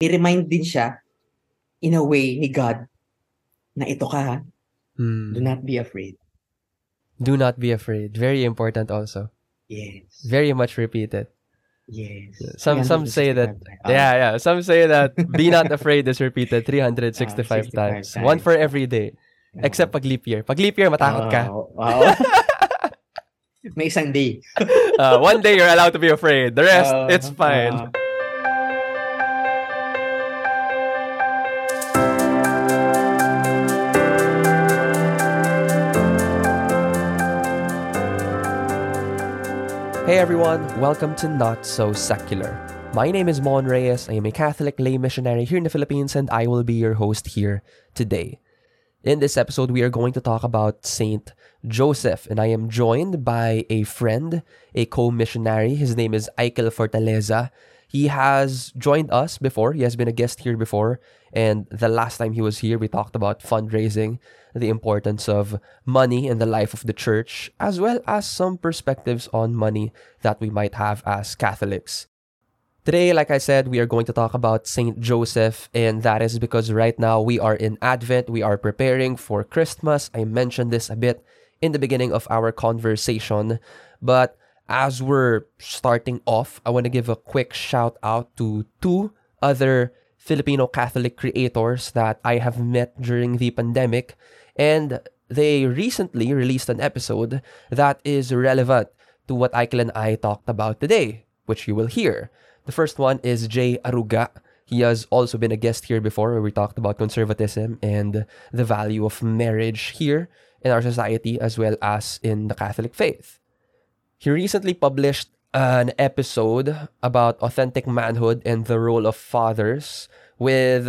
i-remind din siya in a way ni God na ito ka ha. Hmm. Do not be afraid. Do not be afraid. Very important also. Yes. Very much repeated. Yes. Some some say that 365 times. Ah, yeah, yeah. Some say that be not afraid is repeated 365 Ah, 65 times. times. One for every day. oo. Except pag leap year. Pag leap year, matakot ka. Oo. May isang day. Uh, one day you're allowed to be afraid. The rest, it's fine. Hey everyone, welcome to Not So Secular. My name is Mon Reyes. I am a Catholic lay missionary here in the Philippines, and I will be your host here today. In this episode, we are going to talk about Saint Joseph, and I am joined by a friend, a co missionary. His name is Aikel Fortaleza. He has joined us before, he has been a guest here before, and the last time he was here, we talked about fundraising, the importance of money in the life of the church, as well as some perspectives on money that we might have as Catholics. Today, like I said, we are going to talk about Saint Joseph, and that is because right now we are in Advent. We are preparing for Christmas. I mentioned this a bit in the beginning of our conversation, but as we're starting off, I want to give a quick shout out to two other Filipino Catholic creators that I have met during the pandemic, and they recently released an episode that is relevant to what Eichel and I talked about today, which you will hear. The first one is Jay Aruga. He has also been a guest here before where we talked about conservatism and the value of marriage here in our society as well as in the Catholic faith. He recently published an episode about authentic manhood and the role of fathers with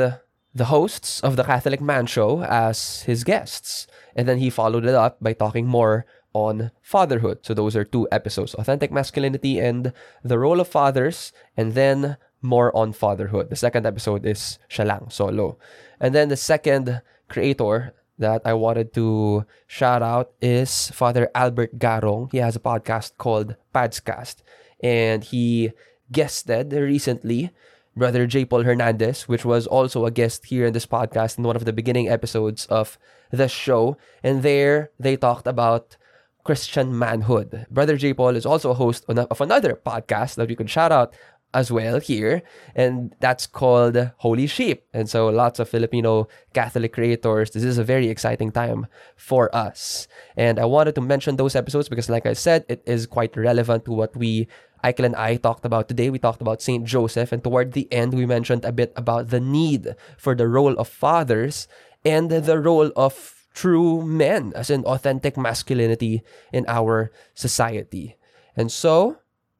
the hosts of the Catholic Man Show as his guests. And then he followed it up by talking more on fatherhood. So those are two episodes authentic masculinity and the role of fathers, and then more on fatherhood. The second episode is Shalang solo. And then the second creator that I wanted to shout out is Father Albert Garong. He has a podcast called Padscast, and he guested recently Brother J. Paul Hernandez, which was also a guest here in this podcast in one of the beginning episodes of the show. And there they talked about Christian manhood. Brother J. Paul is also a host of another podcast that we could shout out as well here, and that's called Holy Sheep. And so lots of Filipino Catholic creators. This is a very exciting time for us. And I wanted to mention those episodes because, like I said, it is quite relevant to what we Eichel and I talked about today. We talked about Saint Joseph, and toward the end, we mentioned a bit about the need for the role of fathers and the role of true men, as in authentic masculinity in our society. And so,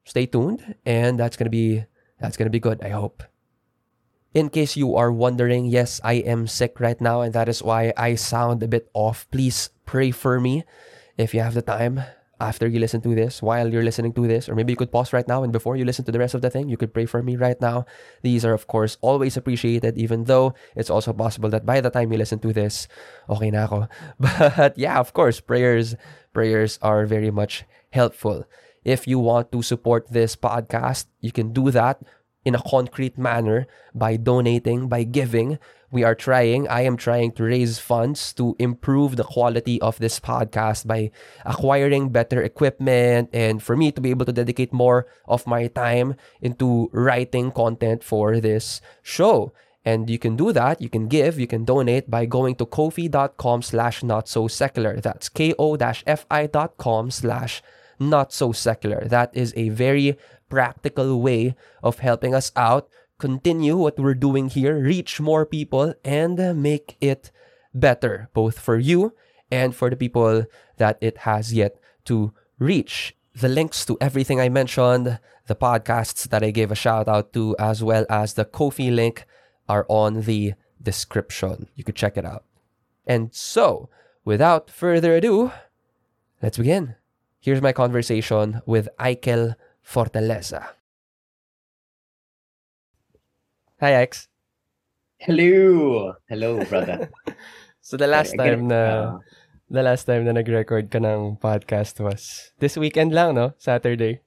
stay tuned, and that's gonna be that's gonna be good. I hope. In case you are wondering, yes, I am sick right now, and that is why I sound a bit off. Please pray for me if you have the time after you listen to this, while you're listening to this, or maybe you could pause right now and before you listen to the rest of the thing, you could pray for me right now. These are, of course, always appreciated, even though it's also possible that by the time you listen to this, okay na ako. But yeah, of course, prayers, prayers are very much helpful. If you want to support this podcast, you can do that in a concrete manner by donating, by giving. We are trying, I am trying to raise funds to improve the quality of this podcast by acquiring better equipment and for me to be able to dedicate more of my time into writing content for this show. And you can do that, you can give, you can donate by going to kofi.com slash not so secular. That's ko-fi.com slash not so secular. That is a very practical way of helping us out, continue what we're doing here, reach more people, and make it better, both for you and for the people that it has yet to reach. The links to everything I mentioned, the podcasts that I gave a shout out to, as well as the Kofi link are on the description. You could check it out. And so, without further ado, let's begin. Here's my conversation with Aikel Fortaleza. Hi, X. Hello! Hello, brother. So the last get time na Ah, the last time na nag-record ka ng podcast was this weekend lang, no? Saturday.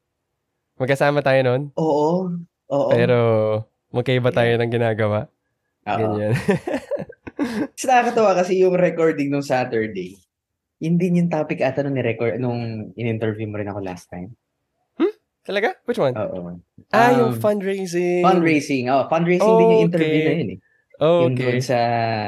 Magkasama tayo noon. oo. Oo. Pero Magkaiba tayo ng ginagawa. Oo. Ganyan. Kasi nakakatawa kasi yung recording nung Saturday, yun din yung topic ata nung ni-record, nung in-interview mo rin ako last time. Talaga? Which one? Oo. ah, yung Um, fundraising. Fundraising. Oh, fundraising din yung interview Okay. na yun eh. Oh, Yung okay. doon sa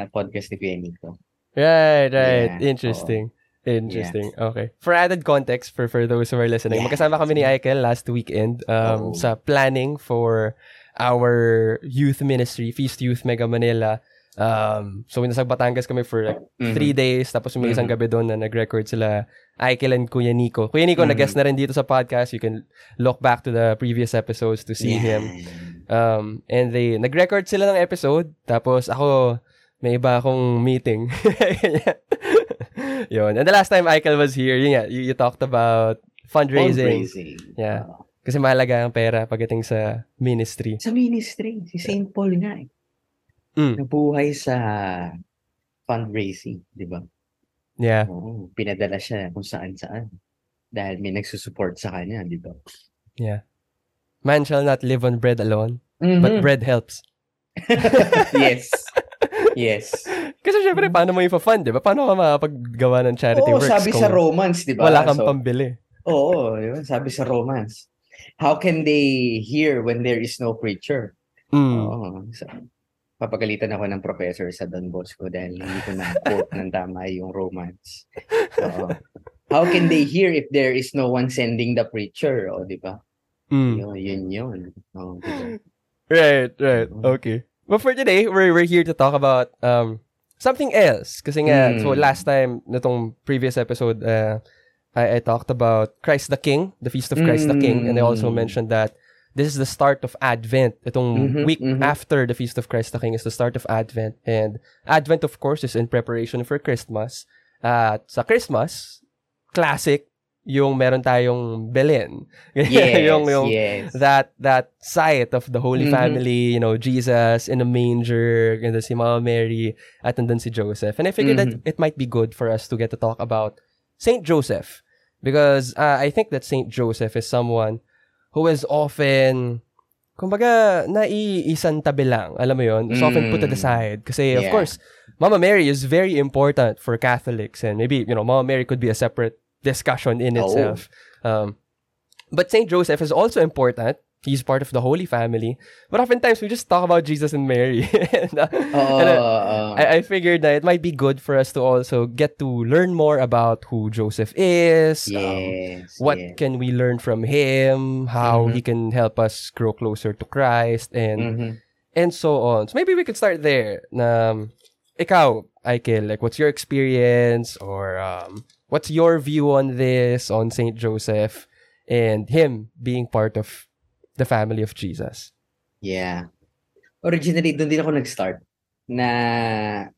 podcast ni Kuya Nico. Right, right. Yeah, Interesting. Interesting. Okay. For added context, for for those who are listening, Yeah. magkasama kami ni Aikel last weekend um, Oo. sa planning for our youth ministry, Feast Youth Mega Manila. Um, so, nasa Batangas kami for like Mhm. three days. Tapos may isang Mhm. gabi doon na nag-record sila Aikel and Kuya Nico. Kuya Nico, Mhm. nag-guest na rin dito sa podcast. You can look back to the previous episodes to see him. Um, and they, nag-record sila ng episode, tapos ako, may iba akong meeting. yun. And the last time Michael was here, yun nga, you, you talked about fundraising. Fundraising. Yeah. Kasi mahalaga ang pera pagdating sa ministry. Sa ministry, si St. Paul nga eh. Mm. Nabuhay sa fundraising, di ba? Yeah. Oo, pinadala siya kung saan-saan. Dahil may nagsusupport sa kanya, di ba? Man shall not live on bread alone, but Mhm. bread helps. yes. Yes. Kasi syempre, paano mo ipa-fund, di ba? Paano ka makapaggawa ng charity Oo, works sabi sa romance, di ba? wala kang So, pambili? Oo, yun, sabi sa romance. How can they hear when there is no preacher? Mm. Oo. So, papagalitan ako ng professor sa Don Bosco dahil hindi ko na-quote ng tama yung romance. Oo. How can they hear if there is no one sending the preacher? O, di ba? Mm. Yun, yun, yun. Oo, di ba? Right, right. Okay. But for today, we're we're here to talk about um something else. Kasi nga, Mm. so last time, natong previous episode, uh, I, I talked about Christ the King, the Feast of Christ the King, and I also Mm. mentioned that this is the start of Advent. Itong Mhm, week mhm. after the Feast of Christ the King is the start of Advent. And Advent, of course, is in preparation for Christmas. At sa Christmas, classic, yung meron tayong Belen. Yes, yung, yung, yes. that that sight of the Holy Mhm. Family, you know, Jesus in a manger, and si Mama Mary, at nandun si Joseph. And I figured that Mhm. it might be good for us to get to talk about Saint Joseph because uh, I think that Saint Joseph is someone who is often kumbaga naiisan tabi lang, alam mo yon, is often put the Mm. side kasi of course Mama Mary is very important for Catholics and maybe you know Mama Mary could be a separate discussion in Oo. itself. Um, but Saint Joseph is also important. He's part of the Holy Family. But oftentimes we just talk about Jesus and Mary. and, uh, Oo, and, uh. I, I figured that it might be good for us to also get to learn more about who Joseph is. um, yes, what yes. can we learn from him? How Mhm. he can help us grow closer to Christ and Mhm. and so on. So maybe we could start there. Um, ikaw, Aikel, like what's your experience or um, what's your view on this, on Saint Joseph and him being part of the family of Jesus? Yeah. Originally, doon din ako nag-start na,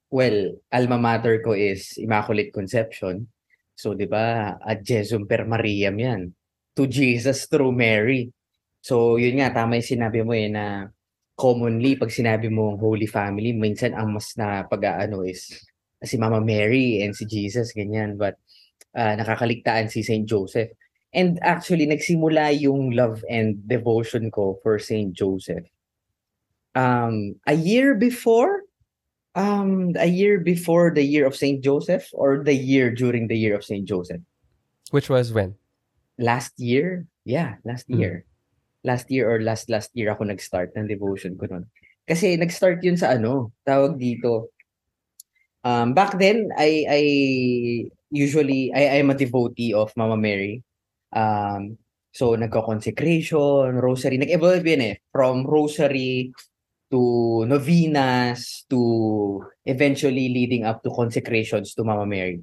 well, alma mater ko is Immaculate Conception. So, di ba, ad Jesum per Mariam yan. To Jesus through Mary. So, yun nga, tama yung sinabi mo eh, na commonly, pag sinabi mo Holy Family, minsan ang mas na pag-aano is si Mama Mary and si Jesus, ganyan. But, ah, nakakaligtaan si Saint Joseph. And actually, nagsimula yung love and devotion ko for Saint Joseph. Um, a year before, um, a year before the year of Saint Joseph, or the year during the year of Saint Joseph. Which was when? Last year, yeah, last Mm. year. Last year or last last year ako nag-start ng devotion ko nun. Kasi nag-start yun sa ano, tawag dito. Um, back then, I I usually I I'm a devotee of Mama Mary. Um, so nagko-consecration, rosary, nag-evolve yun eh from rosary to novenas to eventually leading up to consecrations to Mama Mary.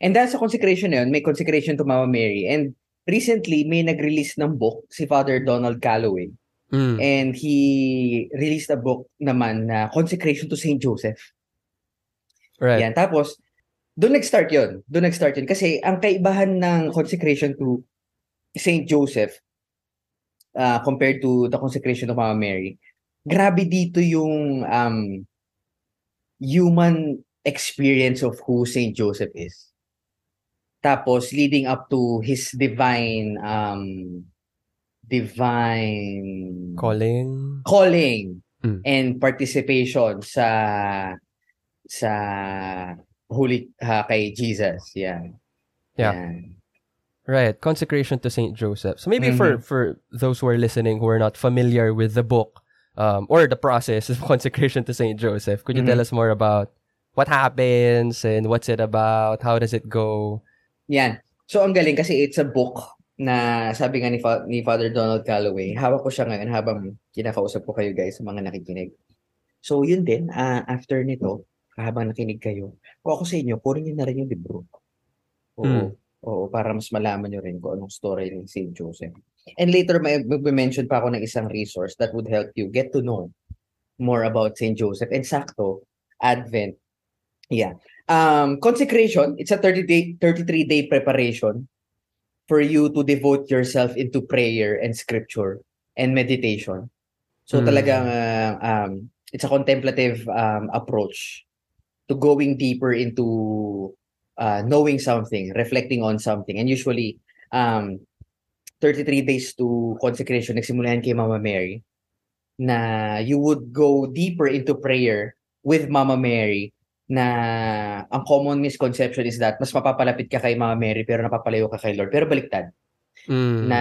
And dahil sa consecration na yun, may consecration to Mama Mary. And recently, may nag-release ng book si Father Donald Calloway. Mm. And he released a book naman na Consecration to Saint Joseph. Right. Yan. Tapos, doon nag-start yun. Doon nag-start yun. Kasi ang kaibahan ng consecration to Saint Joseph uh, compared to the consecration of Mama Mary, grabe dito yung um, human experience of who Saint Joseph is. Tapos, leading up to his divine um, divine Calling. calling Mm. and participation sa sa holy ha, kay Jesus. Yan. Yeah. Yan. Right, consecration to Saint Joseph. So maybe Mhm. for for those who are listening who are not familiar with the book um, or the process of consecration to Saint Joseph, could you Mhm. tell us more about what happens and what's it about? How does it go? Yan. So ang galing kasi it's a book na sabi nga ni, Fa- ni Father Donald Calloway, hawak ko siya ngayon habang kinakausap ko kayo guys sa mga nakikinig. So yun din, ah, after nito, habang nakinig kayo, kung ako sa inyo, kunin niyo na rin yung libro. Oo. Hmm. Oo, para mas malaman nyo rin kung anong story ng St. Joseph. And later, may mag-mention pa ako ng isang resource that would help you get to know more about St. Joseph. And sakto, Advent. Yeah. Um, consecration, it's a 30-day, 33-day preparation for you to devote yourself into prayer and scripture and meditation. So Mm. talagang uh, um, it's a contemplative um, approach to going deeper into uh, knowing something, reflecting on something. And usually, um, 33 days to consecration, nagsimulan kay Mama Mary, na you would go deeper into prayer with Mama Mary, na ang common misconception is that mas mapapalapit ka kay Mama Mary pero napapalayo ka kay Lord. Pero baliktad, Mm. na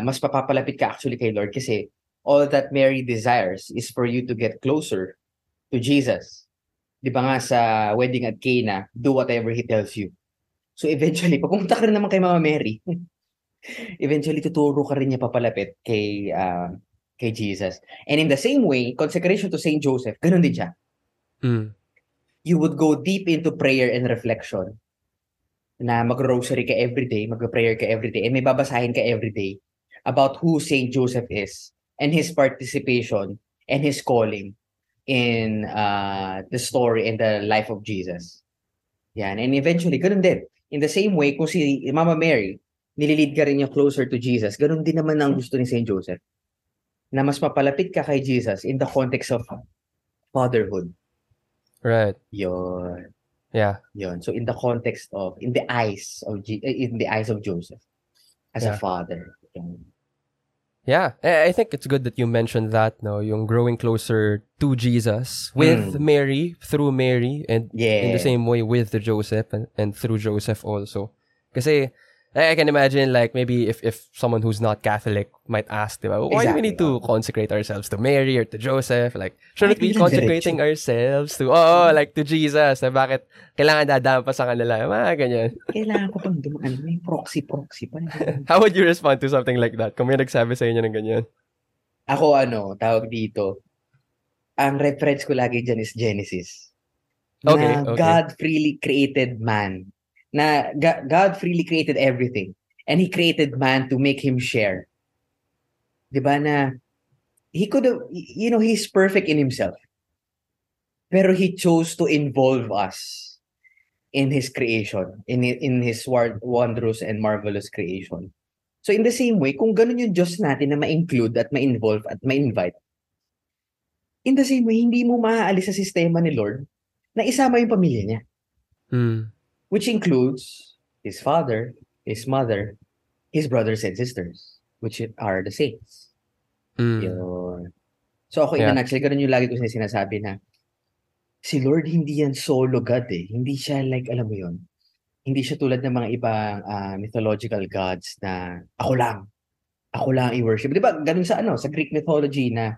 mas mapapalapit ka actually kay Lord kasi all that Mary desires is for you to get closer to Jesus. Di ba nga sa wedding at Cana, do whatever He tells you. So eventually, pag pumunta ka rin naman kay Mama Mary, eventually tuturo ka rin niya papalapit kay ah, kay Jesus. And in the same way, consecration to Saint Joseph, ganun din siya. Mm. You would go deep into prayer and reflection na mag-rosary ka everyday, mag-prayer ka everyday, and may babasahin ka everyday about who Saint Joseph is and his participation and his calling in uh, the story and the life of Jesus. Yan. And eventually, ganun din. In the same way, kung si Mama Mary, nililid ka rin niya closer to Jesus, ganun din naman ang gusto ni Saint Joseph. Na mas mapalapit ka kay Jesus in the context of fatherhood. Right. Yon. Yeah. Yon. So in the context of, in the eyes of, eh, in the eyes of Joseph as a Yeah. father. Yan. Yeah, I think it's good that you mentioned that, no, yung growing closer to Jesus with Mm. Mary, through Mary, and Yeah. in the same way with the Joseph and, and through Joseph also. Kasi I I can imagine like maybe if if someone who's not Catholic might ask, diba, why do we Exactly, need to consecrate ourselves to Mary or to Joseph? Like, shouldn't we ang consecrating ourselves to, oh, like to Jesus? Na bakit kailangan dadaan pa sa kanila? Mga ganyan. Kailangan ko pang dumaan. May proxy-proxy pa. How would you respond to something like that? Kung may nagsabi sa inyo ng ganyan. Ako ano, tawag dito, ang reference ko lagi dyan is Genesis. Okay, na okay. God freely created man. Na God freely created everything. And He created man to make him share. Di ba na, He could have, you know, He's perfect in Himself. Pero He chose to involve us in His creation, in, in His wondrous and marvelous creation. So in the same way, kung ganun yung Diyos natin na ma-include at ma-involve at ma-invite, in the same way, hindi mo maaalis sa sistema ni Lord na isama yung pamilya niya. Mm. Which includes his father, his mother, his brothers and sisters, which are the saints. Mm. Yun. So ako, in Yeah. a nutshell, ganun yung lagi ko sinasabi na si Lord hindi yan solo God eh. Hindi siya like, alam mo yun, hindi siya tulad ng mga ibang ah, mythological gods na ako lang, ako lang i-worship. Di ba, ganun sa ano, sa Greek mythology na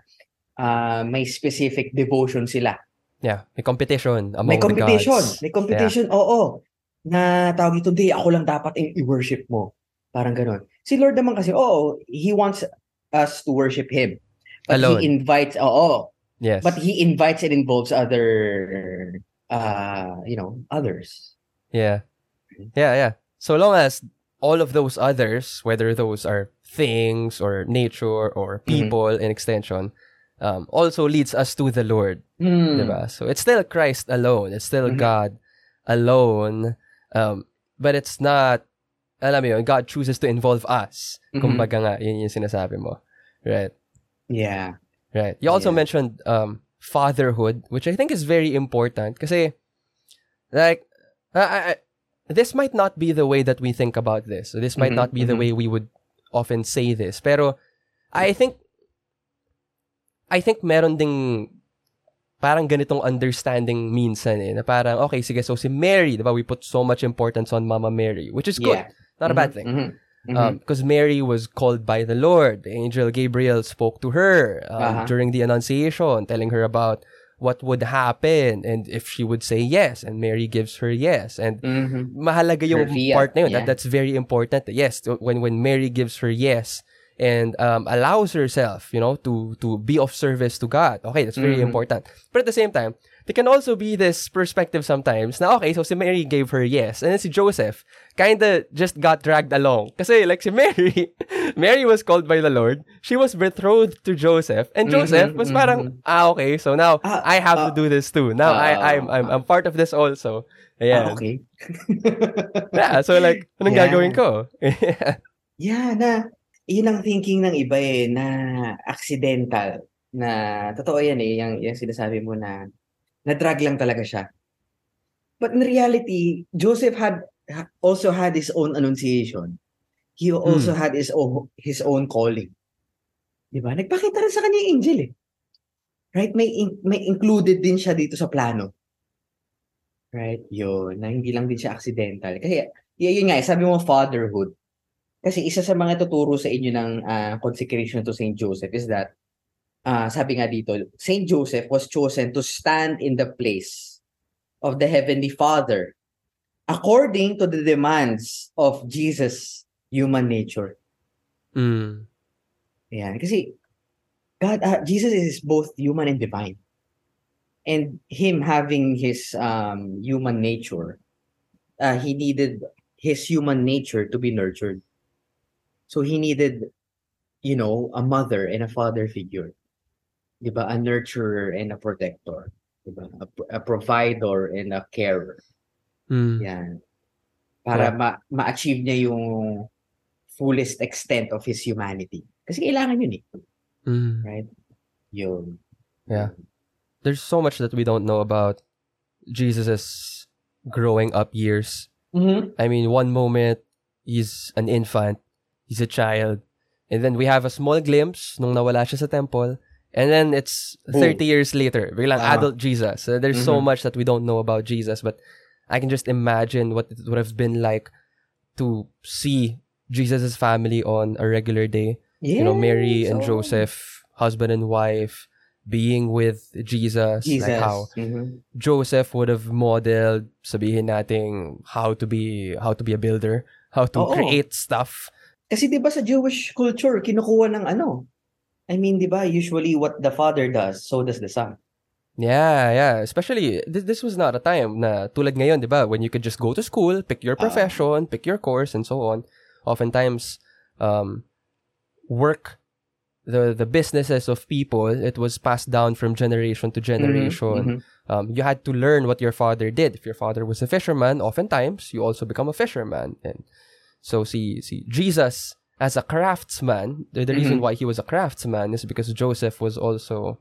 ah, may specific devotion sila. Yeah, may competition among May competition. the gods. May competition, oo. Na tawag ito, hindi, ako lang dapat i-worship mo. Parang ganun. Si Lord naman kasi, oo, He wants us to worship Him. But Alone. He invites, oo. Yes. But He invites and involves other, uh, you know, others. Yeah. Yeah, yeah. So long as all of those others, whether those are things or nature or Mm-hmm. people in extension, um, also leads us to the Lord. Hmm. Diba? So it's still Christ alone. It's still Mhm. God alone. Um, but it's not, alam mo yun, God chooses to involve us. Mhm. Kumbaga nga, yun yung sinasabi mo. Right. Yeah. Right. You also Yeah. mentioned um, fatherhood, which I think is very important kasi, like, I, I, this might not be the way that we think about this. So this might Mhm, not be the mhm. way we would often say this. Pero I think I think meron ding parang ganitong understanding minsan eh, na parang, okay, sige, so si Mary, di ba, we put so much importance on Mama Mary, which is good. Yeah. Not a bad thing. Mhm. Mhm. Um, because Mary was called by the Lord. The angel Gabriel spoke to her um, Uh-huh. during the Annunciation, telling her about what would happen and if she would say yes. And Mary gives her yes. And Mhm. mahalaga yung fiat, part na yun. That, yeah. that's very important. Yes, when when Mary gives her yes and um, allows herself, you know, to to be of service to God. Okay, that's very Mhm. important. But at the same time, there can also be this perspective sometimes na okay, so si Mary gave her yes. And then si Joseph kinda just got dragged along. Kasi like si Mary, Mary was called by the Lord. She was betrothed to Joseph. And Joseph Mhm, was parang, ah, okay, so now Ah, I have to ah, do this too. Now I, ah, I'm, I'm, I'm part of this also. Yeah. Ah, okay. Yeah, so like, anong Yeah. gagawin ko? Yeah, na yun ang thinking ng iba eh, na accidental. Na, totoo yan eh, yung, yung sinasabi mo na, na-drag lang talaga siya. But in reality, Joseph had ha- also had his own annunciation. He also had his own, his own calling. Di ba? Nagpakita rin sa kanya yung angel eh. Right? May, in- may included din siya dito sa plano. Right? Yun. Na hindi lang din siya accidental. Kasi, yun nga, eh, sabi mo fatherhood. Kasi isa sa mga tuturo sa inyo ng ah, consecration to Saint Joseph is that, ah, sabi nga dito, Saint Joseph was chosen to stand in the place of the Heavenly Father according to the demands of Jesus' human nature. mm. Ayan. Kasi God, ah, Jesus is both human and divine. And him having his um, human nature, uh, he needed his human nature to be nurtured. So he needed, you know, a mother and a father figure. Diba? A nurturer and a protector. Diba? A, a provider and a carer. Mm. Yan. Para ma- ma-achieve niya yung fullest extent of his humanity. Kasi kailangan yun eh. Mm. Right? Yun. Yeah. There's so much that we don't know about Jesus's growing up years. Mm-hmm. I mean, one moment he's an infant, he's a child, and then we have a small glimpse nung nawala siya sa temple, and then it's 30 years later, biglang Ah. adult Jesus. So there's so Mhm. much that we don't know about Jesus, but I can just imagine what it would have been like to see Jesus's family on a regular day. Yeah, you know, Mary and Joseph, husband and wife, being with Jesus, Jesus. like how Mhm. Joseph would have modeled, sabihin nating how to be how to be a builder, how to Oo. create stuff. Kasi 'di ba sa Jewish culture kinukuha ng ano? I mean, 'di ba, usually what the father does, so does the son. Yeah, yeah. Especially this, this was not a time na tulad ngayon, 'di ba? When you could just go to school, pick your Ah. profession, pick your course and so on. Oftentimes um work the the businesses of people, it was passed down from generation to generation. Mhm, mhm. um, you had to learn what your father did. If your father was a fisherman, oftentimes you also become a fisherman. And so see see Jesus as a craftsman, the, the reason Mhm. why he was a craftsman is because Joseph was also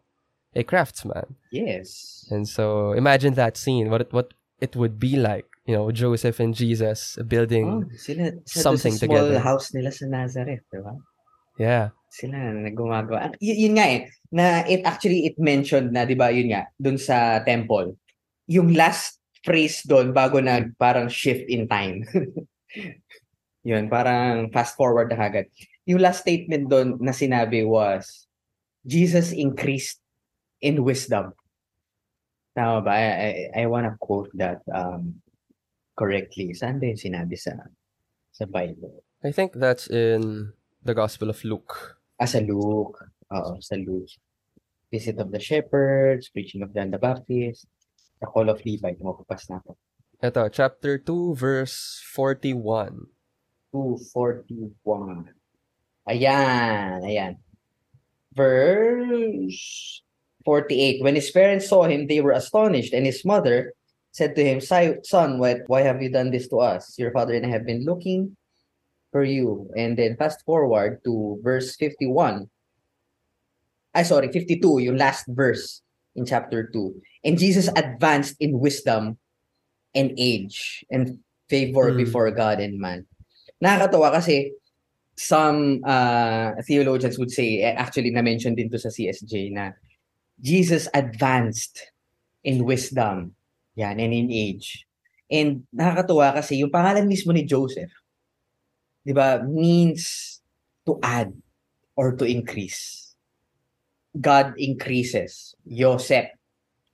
a craftsman. Yes. And so imagine that scene, what it, what it would be like, you know, Joseph and Jesus Oh, building. sila, sila something sa small together. house nila sa Nazareth, 'di ba? Yeah. Sila na gumagawa. Y- yun nga eh, na it actually it mentioned na, 'di ba, yun nga, doon sa temple. Yung last phrase doon bago nag parang shift in time. yun, parang fast forward na kagad. Yung last statement doon na sinabi was, Jesus increased in wisdom. Tama ba? I, I, I wanna quote that um, correctly. Saan ba yung sinabi sa sa Bible? I think that's in the Gospel of Luke. Ah, sa Luke. Oo, sa Luke. Visit of the shepherds, preaching of John the Baptist, the call of Levi. Tumapapas na ako. Ito, chapter 2, verse 41. 241. Ayan, ayan. Verse 48. When his parents saw him, they were astonished, and his mother said to him, Son, why, why have you done this to us? Your father and I have been looking for you. And then fast forward to verse 51. I sorry, 52, yung last verse in chapter 2. And Jesus advanced in wisdom and age and favor Mm. before God and man. Nakakatawa kasi some uh, theologians would say, eh, actually na-mention din to sa CSJ na Jesus advanced in wisdom yan, and in age. And nakakatuwa kasi yung pangalan mismo ni Joseph, di ba, means to add or to increase. God increases. Joseph,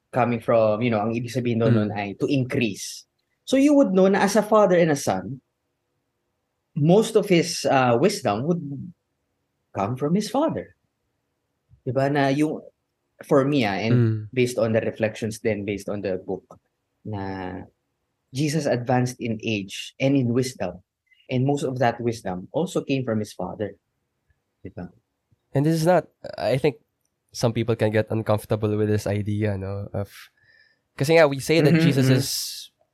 coming from, you know, ang ibig sabihin doon Mm. ay to increase. So you would know na as a father and a son, most of his uh, wisdom would come from his father. Diba na yung, for me ah, and Mm. based on the reflections then based on the book, na Jesus advanced in age and in wisdom. And most of that wisdom also came from his father. Diba? And this is not, I think some people can get uncomfortable with this idea, no? Of, kasi nga, we say that Mhm, Jesus mhm. is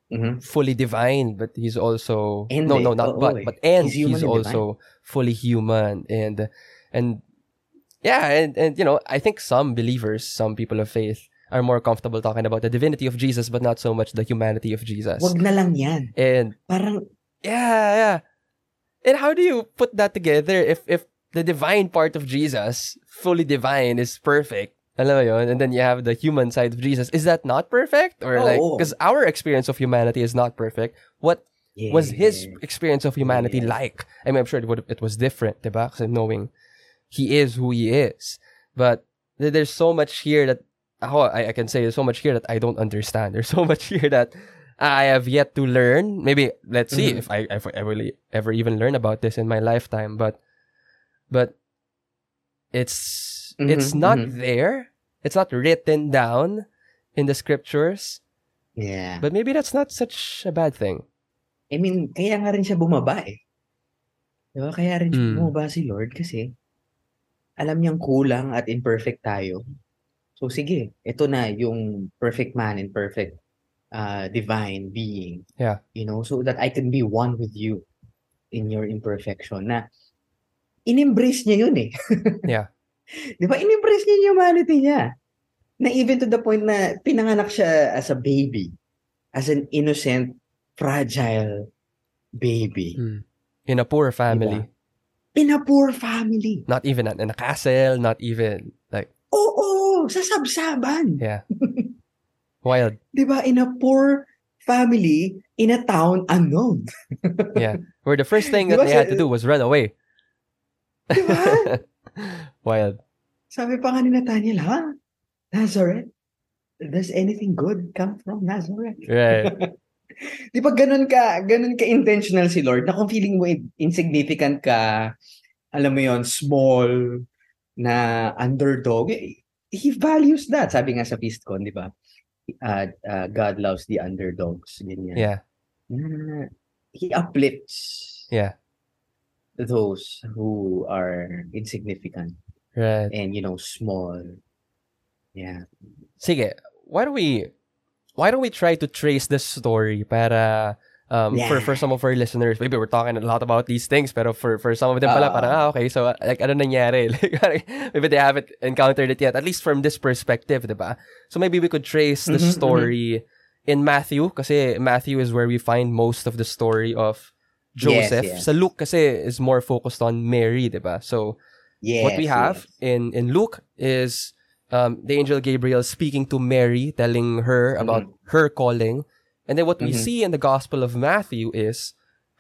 Mhm. fully divine, but he's also, And no, no, not oo but, but, and He's he's also fully human. And, and, yeah, and, and, you know, I think some believers, some people of faith, are more comfortable talking about the divinity of Jesus, but not so much the humanity of Jesus. Wag na lang yan. And Parang, Yeah, yeah. And how do you put that together if if the divine part of Jesus, fully divine, is perfect? Alam mo yun? And then you have the human side of Jesus. Is that not perfect? Or like, Oo. because our experience of humanity is not perfect. What was his experience of humanity Yeah. like? I mean, I'm sure it, would, it was different, diba? Kasi knowing he is who he is. But there's so much here that, ako, I, I can say there's so much here that I don't understand. There's so much here that I have yet to learn. Maybe, let's see Mhm. if I, if I really ever even learn about this in my lifetime. But, but it's, it's Mhm, not mhm. there. It's not written down in the scriptures. Yeah. But maybe that's not such a bad thing. I mean, kaya nga rin siya bumaba eh. Diba? Kaya rin siya Mm. bumaba si Lord kasi alam niyang kulang at imperfect tayo. So sige, ito na yung perfect man and perfect uh, divine being. Yeah. You know, so that I can be one with you in your imperfection. Na in-embrace niya yun eh. Yeah. Di ba? In-embrace niya yung humanity niya. Na even to the point na pinanganak siya as a baby. As an innocent, fragile baby. Mm. In a poor family. In a poor family. Not even in a castle, not even like Oo, sa sabsaban. yeah. Wild. Di ba? In a poor family, in a town unknown. Yeah. Where the first thing that ba they had to do was run away. Di ba? Wild. Sabi pa nga ni Nathaniel, ha? Nazareth? Does anything good come from Nazareth? Right. Di ba ganun ka, ganun ka intentional si Lord na kung feeling mo in- insignificant ka, alam mo yon small, na underdog, eh, He values that. Sabi nga sa FeastCon, di ba? Uh, uh, God loves the underdogs. Ganyan. Yeah. Na he uplifts Yeah. Those who are insignificant Right. and, you know, small. Yeah. Sige, why don't we why don't we try to trace the story para um for Yeah. for some of our listeners, maybe we're talking a lot about these things, but for for some of them pala, Ah. parang, ah, okay, so like, ano nangyari? Like, maybe they haven't encountered it yet, at least from this perspective, di ba? So maybe we could trace the Mhm, story in Matthew, because Matthew is where we find most of the story of Joseph. Yes, yes. Sa Luke kasi is more focused on Mary, di ba? So Yes. what we have in in Luke is um, the angel Gabriel speaking to Mary, telling her about her calling, and then what we Mhm. see in the Gospel of Matthew is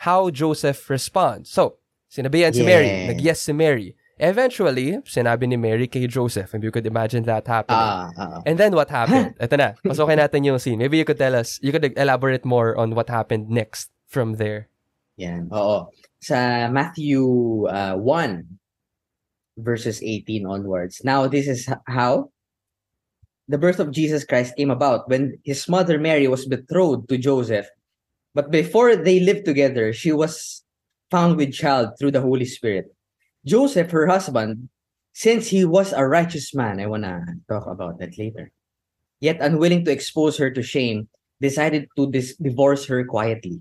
how Joseph responds. So, sinabihan si Mary, Yeah. nag-yes si Mary. Eventually, sinabi ni Mary kay Joseph, if you could imagine that happening. Ah, ah. And then what happened? Ito na, pasokin natin yung scene. Maybe you could tell us, you could elaborate more on what happened next from there. Yan. Oo. Sa Matthew uh, 1, verses 18 onwards. Now, this is how the birth of Jesus Christ came about when his mother Mary was betrothed to Joseph. But before they lived together, she was found with child through the Holy Spirit. Joseph, her husband, since he was a righteous man, I want to talk about that later, yet unwilling to expose her to shame, decided to dis- divorce her quietly.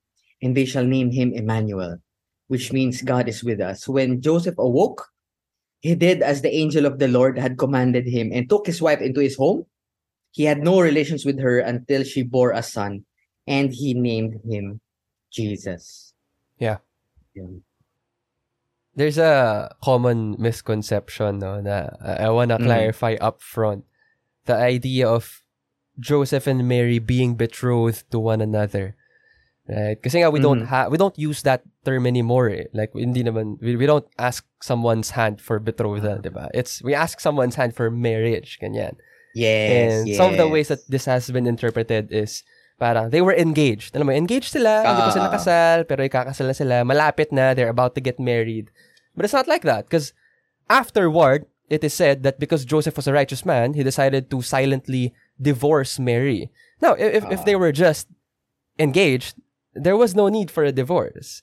and they shall name him Emmanuel, which means God is with us. When Joseph awoke, he did as the angel of the Lord had commanded him and took his wife into his home. He had no relations with her until she bore a son, and he named him Jesus. Yeah. Yun. There's a common misconception no, na uh, I wanna Mm. clarify up front. The idea of Joseph and Mary being betrothed to one another. Right? Kasi nga we don't Mhm. ha- we don't use that term anymore. Eh. Like hindi naman we, we don't ask someone's hand for betrothal, 'di ba? It's we ask someone's hand for marriage, ganyan. Yes, And some of the ways that this has been interpreted is parang they were engaged. Alam mo, engaged sila, hindi pa sila Ah. kasal, pero ikakasal na sila, malapit na, they're about to get married. But it's not like that because afterward, it is said that because Joseph was a righteous man, he decided to silently divorce Mary. Now, if, if, if they were just engaged, there was no need for a divorce.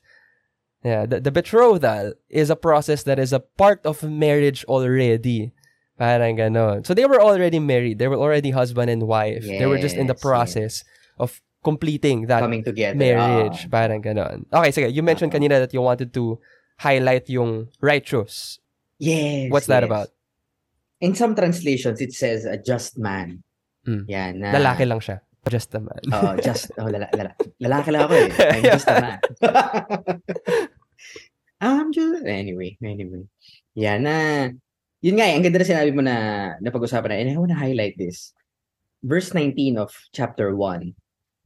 Yeah, the, the betrothal is a process that is a part of marriage already. Parang ganon. So they were already married. They were already husband and wife. they were just in the Yes, process of completing that coming together. marriage. Ah. Parang ganon. Okay, sige. You mentioned Ah. kanina that you wanted to highlight yung righteous. yes. What's that about? In some translations, it says a just man. Mm. Yan. Na, Lalaki lang siya. Just a man. Oo, just, oh, lala, lala, lalaki lang ako eh. I'm just a man. I'm just, anyway, anyway. Yan na, yun nga eh, ang ganda na sinabi mo na napag-usapan na, and I want to highlight this. Verse 19 of chapter 1.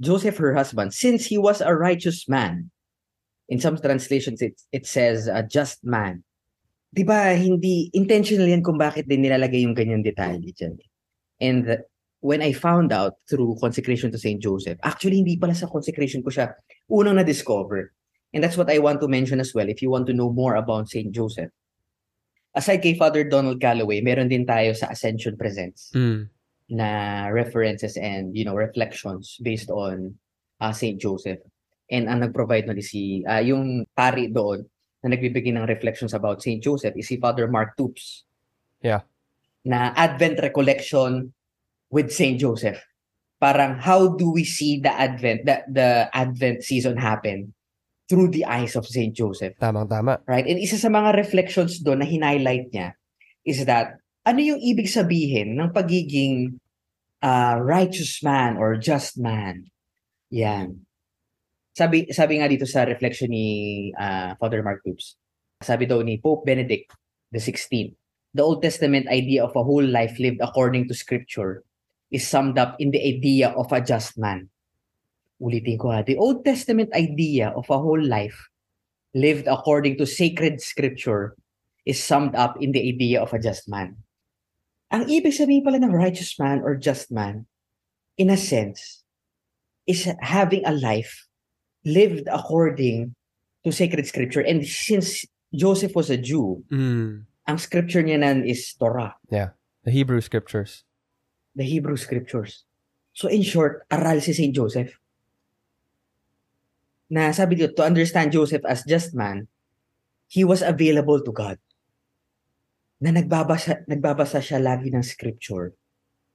Joseph, her husband, since he was a righteous man, in some translations, it, it says a just man. Di ba, hindi, intentional yan kung bakit din nilalagay yung ganyan detalye dyan. And the- when I found out through consecration to St. Joseph, actually hindi pala sa consecration ko siya unang na-discover. And that's what I want to mention as well if you want to know more about St. Joseph. Aside kay Father Donald Galloway, meron din tayo sa Ascension Presents Mm. na references and you know reflections based on uh, St. Joseph. And ang nag-provide nun si ah, yung pari doon na nagbibigay ng reflections about St. Joseph is si Father Mark Toops. Yeah. Na Advent Recollection with St. Joseph. Parang how do we see the Advent the, the Advent season happen through the eyes of St. Joseph? Tamang-tama. Right? And isa sa mga reflections doon na hinighlight niya is that ano yung ibig sabihin ng pagiging uh, righteous man or just man? Yan. Sabi sabi nga dito sa reflection ni uh, Father Mark Toops, sabi daw ni Pope Benedict the 16th, the Old Testament idea of a whole life lived according to scripture is summed up in the idea of a just man. Ulitin ko ha, the Old Testament idea of a whole life lived according to sacred scripture is summed up in the idea of a just man. Ang ibig sabihin pala ng righteous man or just man, in a sense, is having a life lived according to sacred scripture. And since Joseph was a Jew, Mm. ang scripture niya nan is Torah, The Hebrew scriptures. The Hebrew scriptures. So in short, aral si Saint Joseph. Na sabi dito, to understand Joseph as just man, he was available to God. Na nagbabasa, nagbabasa siya lagi ng scripture.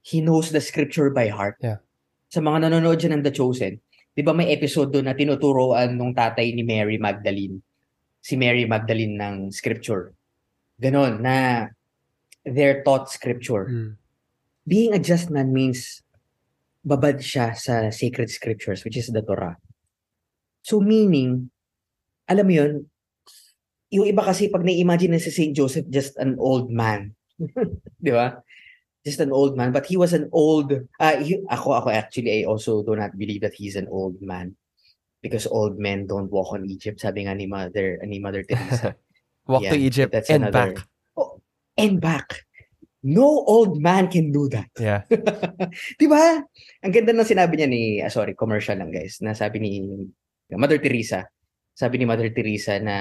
He knows the scripture by heart. Yeah. Sa mga nanonood dyan ng The Chosen, di ba may episode doon na tinuturoan nung tatay ni Mary Magdalene, si Mary Magdalene ng scripture. Ganon, na they're taught scripture Mm. Being a just man means babad siya sa sacred scriptures, which is the Torah. So meaning, alam mo yun, yung iba kasi pag na-imagine na si St. Joseph just an old man. Di ba? Just an old man. But he was an old, uh, he- ako, ako actually, I also do not believe that he's an old man. Because old men don't walk on Egypt. Sabi nga ni Mother, ni Mother Teresa. Walk to Yeah, Egypt that's and another- back. Oh, and back. No old man can do that. Yeah. Di ba? Ang ganda ng sinabi niya ni, ah, sorry, commercial lang guys, na sabi ni Mother Teresa, sabi ni Mother Teresa na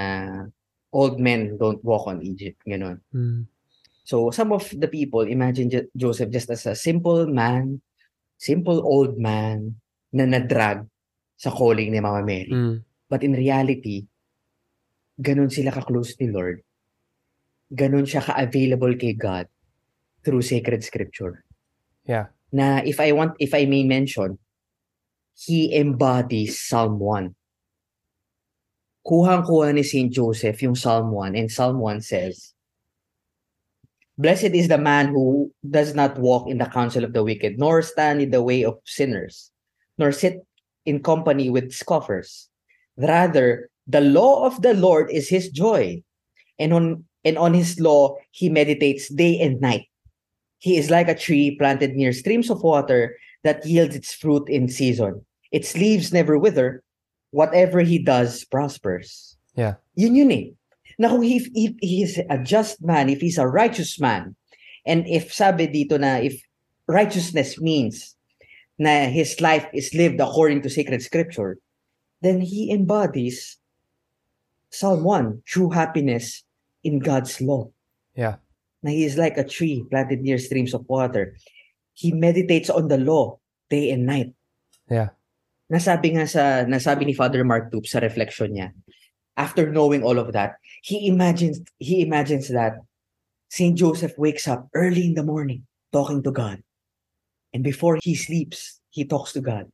old men don't walk on Egypt, ganon. Mm. So some of the people imagine Jo- Joseph just as a simple man, simple old man na nadrag sa calling ni Mama Mary. Mm. But in reality, ganun sila ka-close ni Lord ganun siya ka-available kay God through sacred scripture. Yeah. Na if I want, if I may mention, he embodies Psalm 1. Kuhang-kuha ni St. Joseph yung Psalm 1 and Psalm 1 says, Blessed is the man who does not walk in the counsel of the wicked, nor stand in the way of sinners, nor sit in company with scoffers. Rather, the law of the Lord is his joy, and on and on his law he meditates day and night. He is like a tree planted near streams of water that yields its fruit in season. Its leaves never wither. Whatever he does prospers. Yeah. Yun yun eh. Na kung if, if he is a just man, if he's a righteous man, and if sabi dito na if righteousness means na his life is lived according to sacred scripture, then he embodies Psalm 1, true happiness in God's law. Yeah. Na he is like a tree planted near streams of water. He meditates on the law day and night. Yeah. Nasabi nga sa nasabi ni Father Mark Toop sa reflection niya. After knowing all of that, he imagines he imagines that Saint Joseph wakes up early in the morning talking to God. And before he sleeps, he talks to God.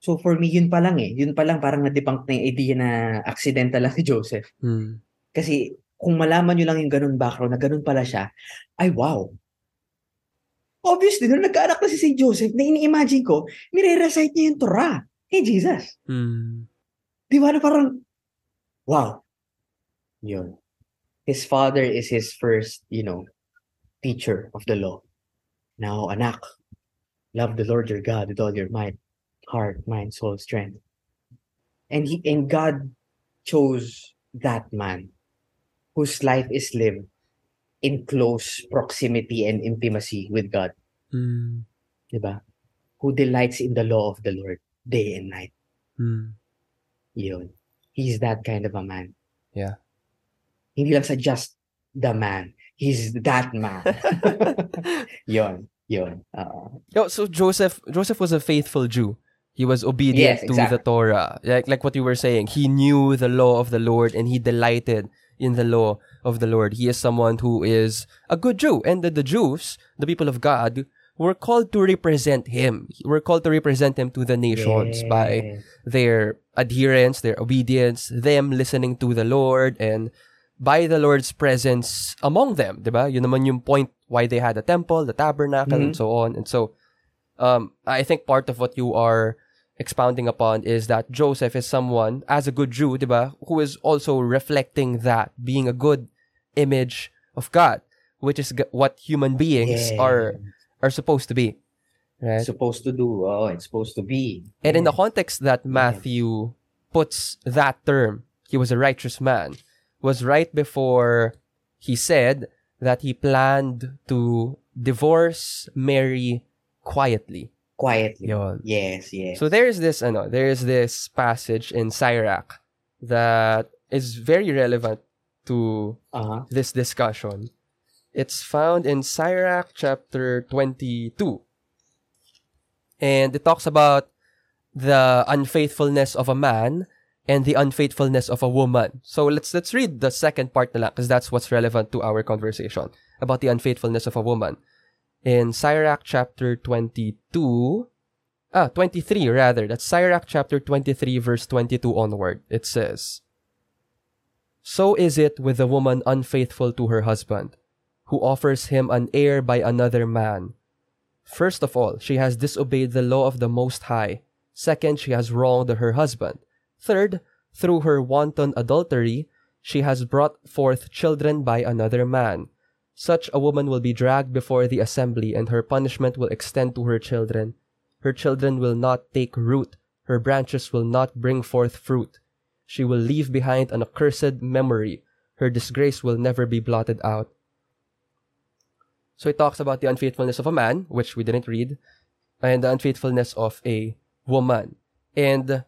So for me, yun pa lang eh. Yun pa lang parang na-debunk na yung idea na accidental lang si Joseph. Mm. Kasi kung malaman nyo lang yung ganun background, na ganun pala siya, ay wow. Obviously, nung nagkaanak na si St. Joseph, na ini-imagine ko, nire-recite niya yung Torah. Hey, Jesus. Mm. Di ba na parang, wow. Yun. His father is his first, you know, teacher of the law. Now, anak, love the Lord your God with all your might, heart, mind, soul, strength. And he and God chose that man whose life is lived in close proximity and intimacy with God, Mm. di ba? Who delights in the law of the Lord day and night. Mm. Yun. He's that kind of a man. Yeah. Hindi lang sa just the man. He's that man. yun. Yun. Oo. Yo, so Joseph Joseph was a faithful Jew. He was obedient Yes, to the. Torah. Like like what you were saying. He knew the law of the Lord and he delighted in the law of the Lord. He is someone who is a good Jew. And the, the Jews, the people of God, were called to represent him. Were called to represent him to the nations by Yes. their adherence, their obedience, them listening to the Lord, and by the Lord's presence among them, diba? Yun naman yung point why they had a temple, the tabernacle, and Mhm. so on. And so, um, I think part of what you are expounding upon is that Joseph is someone, as a good Jew, diba, who is also reflecting that, being a good image of God, which is g- what human beings Yeah. are are supposed to be. Right? supposed to do. Oh, it's supposed to be. And in the context that Matthew puts that term, he was a righteous man, was right before he said that he planned to divorce Mary quietly. Quietly. Yun. Yes, yes. So there is this, ano, there is this passage in Sirach that is very relevant to uh-huh. this discussion. It's found in Sirach chapter 22. And it talks about the unfaithfulness of a man and the unfaithfulness of a woman. So let's let's read the second part na because that's what's relevant to our conversation about the unfaithfulness of a woman. In Sirach chapter 22, ah, 23 rather. That's Sirach chapter 23 verse 22 onward. It says, So is it with the woman unfaithful to her husband, who offers him an heir by another man. First of all, she has disobeyed the law of the Most High. Second, she has wronged her husband. Third, through her wanton adultery, she has brought forth children by another man. Such a woman will be dragged before the assembly, and her punishment will extend to her children. Her children will not take root, her branches will not bring forth fruit. She will leave behind an accursed memory. Her disgrace will never be blotted out. So it talks about the unfaithfulness of a man, which we didn't read, and the unfaithfulness of a woman. And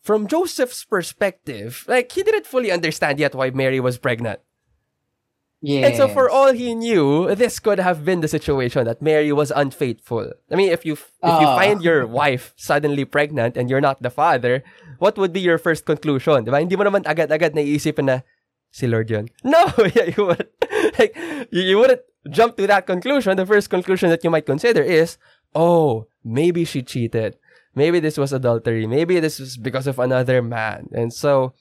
from Joseph's perspective, like he didn't fully understand yet why Mary was pregnant. Yes. And so for all he knew, this could have been the situation that Mary was unfaithful. I mean, if you if you Ah. find your wife suddenly pregnant and you're not the father, what would be your first conclusion? Diba? Hindi mo naman agad-agad naiisip na, si Lord yun. No, yeah, you would like you, you wouldn't jump to that conclusion. The first conclusion that you might consider is, oh, maybe she cheated. Maybe this was adultery. Maybe this was because of another man. And so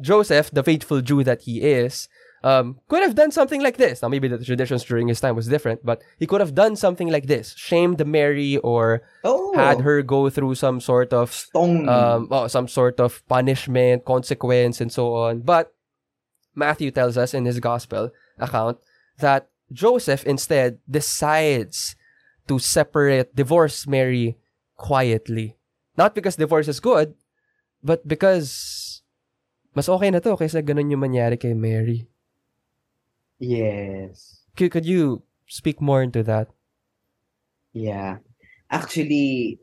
Joseph, the faithful Jew that he is, um, could have done something like this. Now, maybe the traditions during his time was different, but he could have done something like this: shamed Mary, or Oh, had her go through some sort of stone. um, oh, some sort of punishment, consequence, and so on. But Matthew tells us in his gospel account that Joseph instead decides to separate, divorce Mary quietly. Not because divorce is good, but because mas okay na to kaysa ganun yung mangyari kay Mary. Yes. Could, could you speak more into that? Yeah. Actually,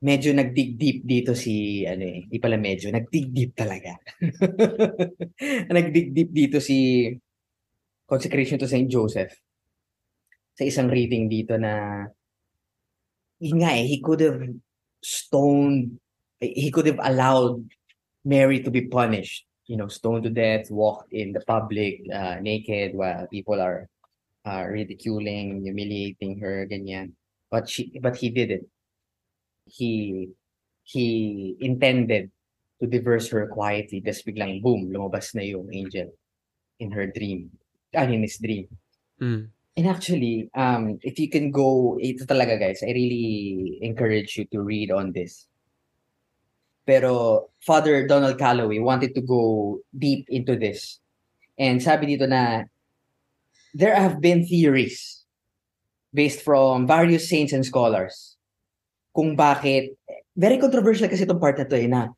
medyo nag-dig deep dito si, ano eh, di pala medyo, nag-dig deep talaga. nag-dig deep dito si Consecration to Saint Joseph. Sa isang reading dito na, yun nga eh, he could have stoned, he could have allowed Mary to be punished. You know, stoned to death, walked in the public uh, naked while people are uh, ridiculing, humiliating her, ganyan. But she, but he didn't. He, he intended to divorce her quietly. Tapos biglang boom, lumabas na yung angel in her dream. Ah, in his dream. Mm. And actually, um, if you can go, ito talaga guys, I really encourage you to read on this. Pero Father Donald Calloway wanted to go deep into this. And sabi dito na there have been theories based from various saints and scholars kung bakit very controversial kasi itong part na to eh na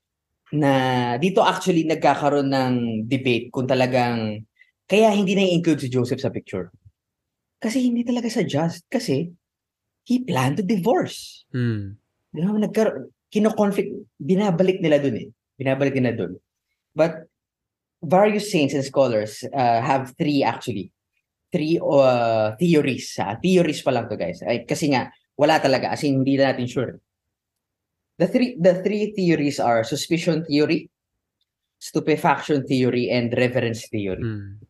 na dito actually nagkakaroon ng debate kung talagang kaya hindi na i-include si Joseph sa picture. Kasi hindi talaga sa just kasi he planned to divorce. Mm. Di ba? Nagkar kino-conflict, binabalik nila dun eh. Binabalik nila dun. But various saints and scholars uh, have three actually. Three uh, theories. Uh, theories pa lang to guys. Ay, kasi nga, wala talaga. As in, hindi na natin sure. The three, the three theories are suspicion theory, stupefaction theory, and reverence theory. Mm.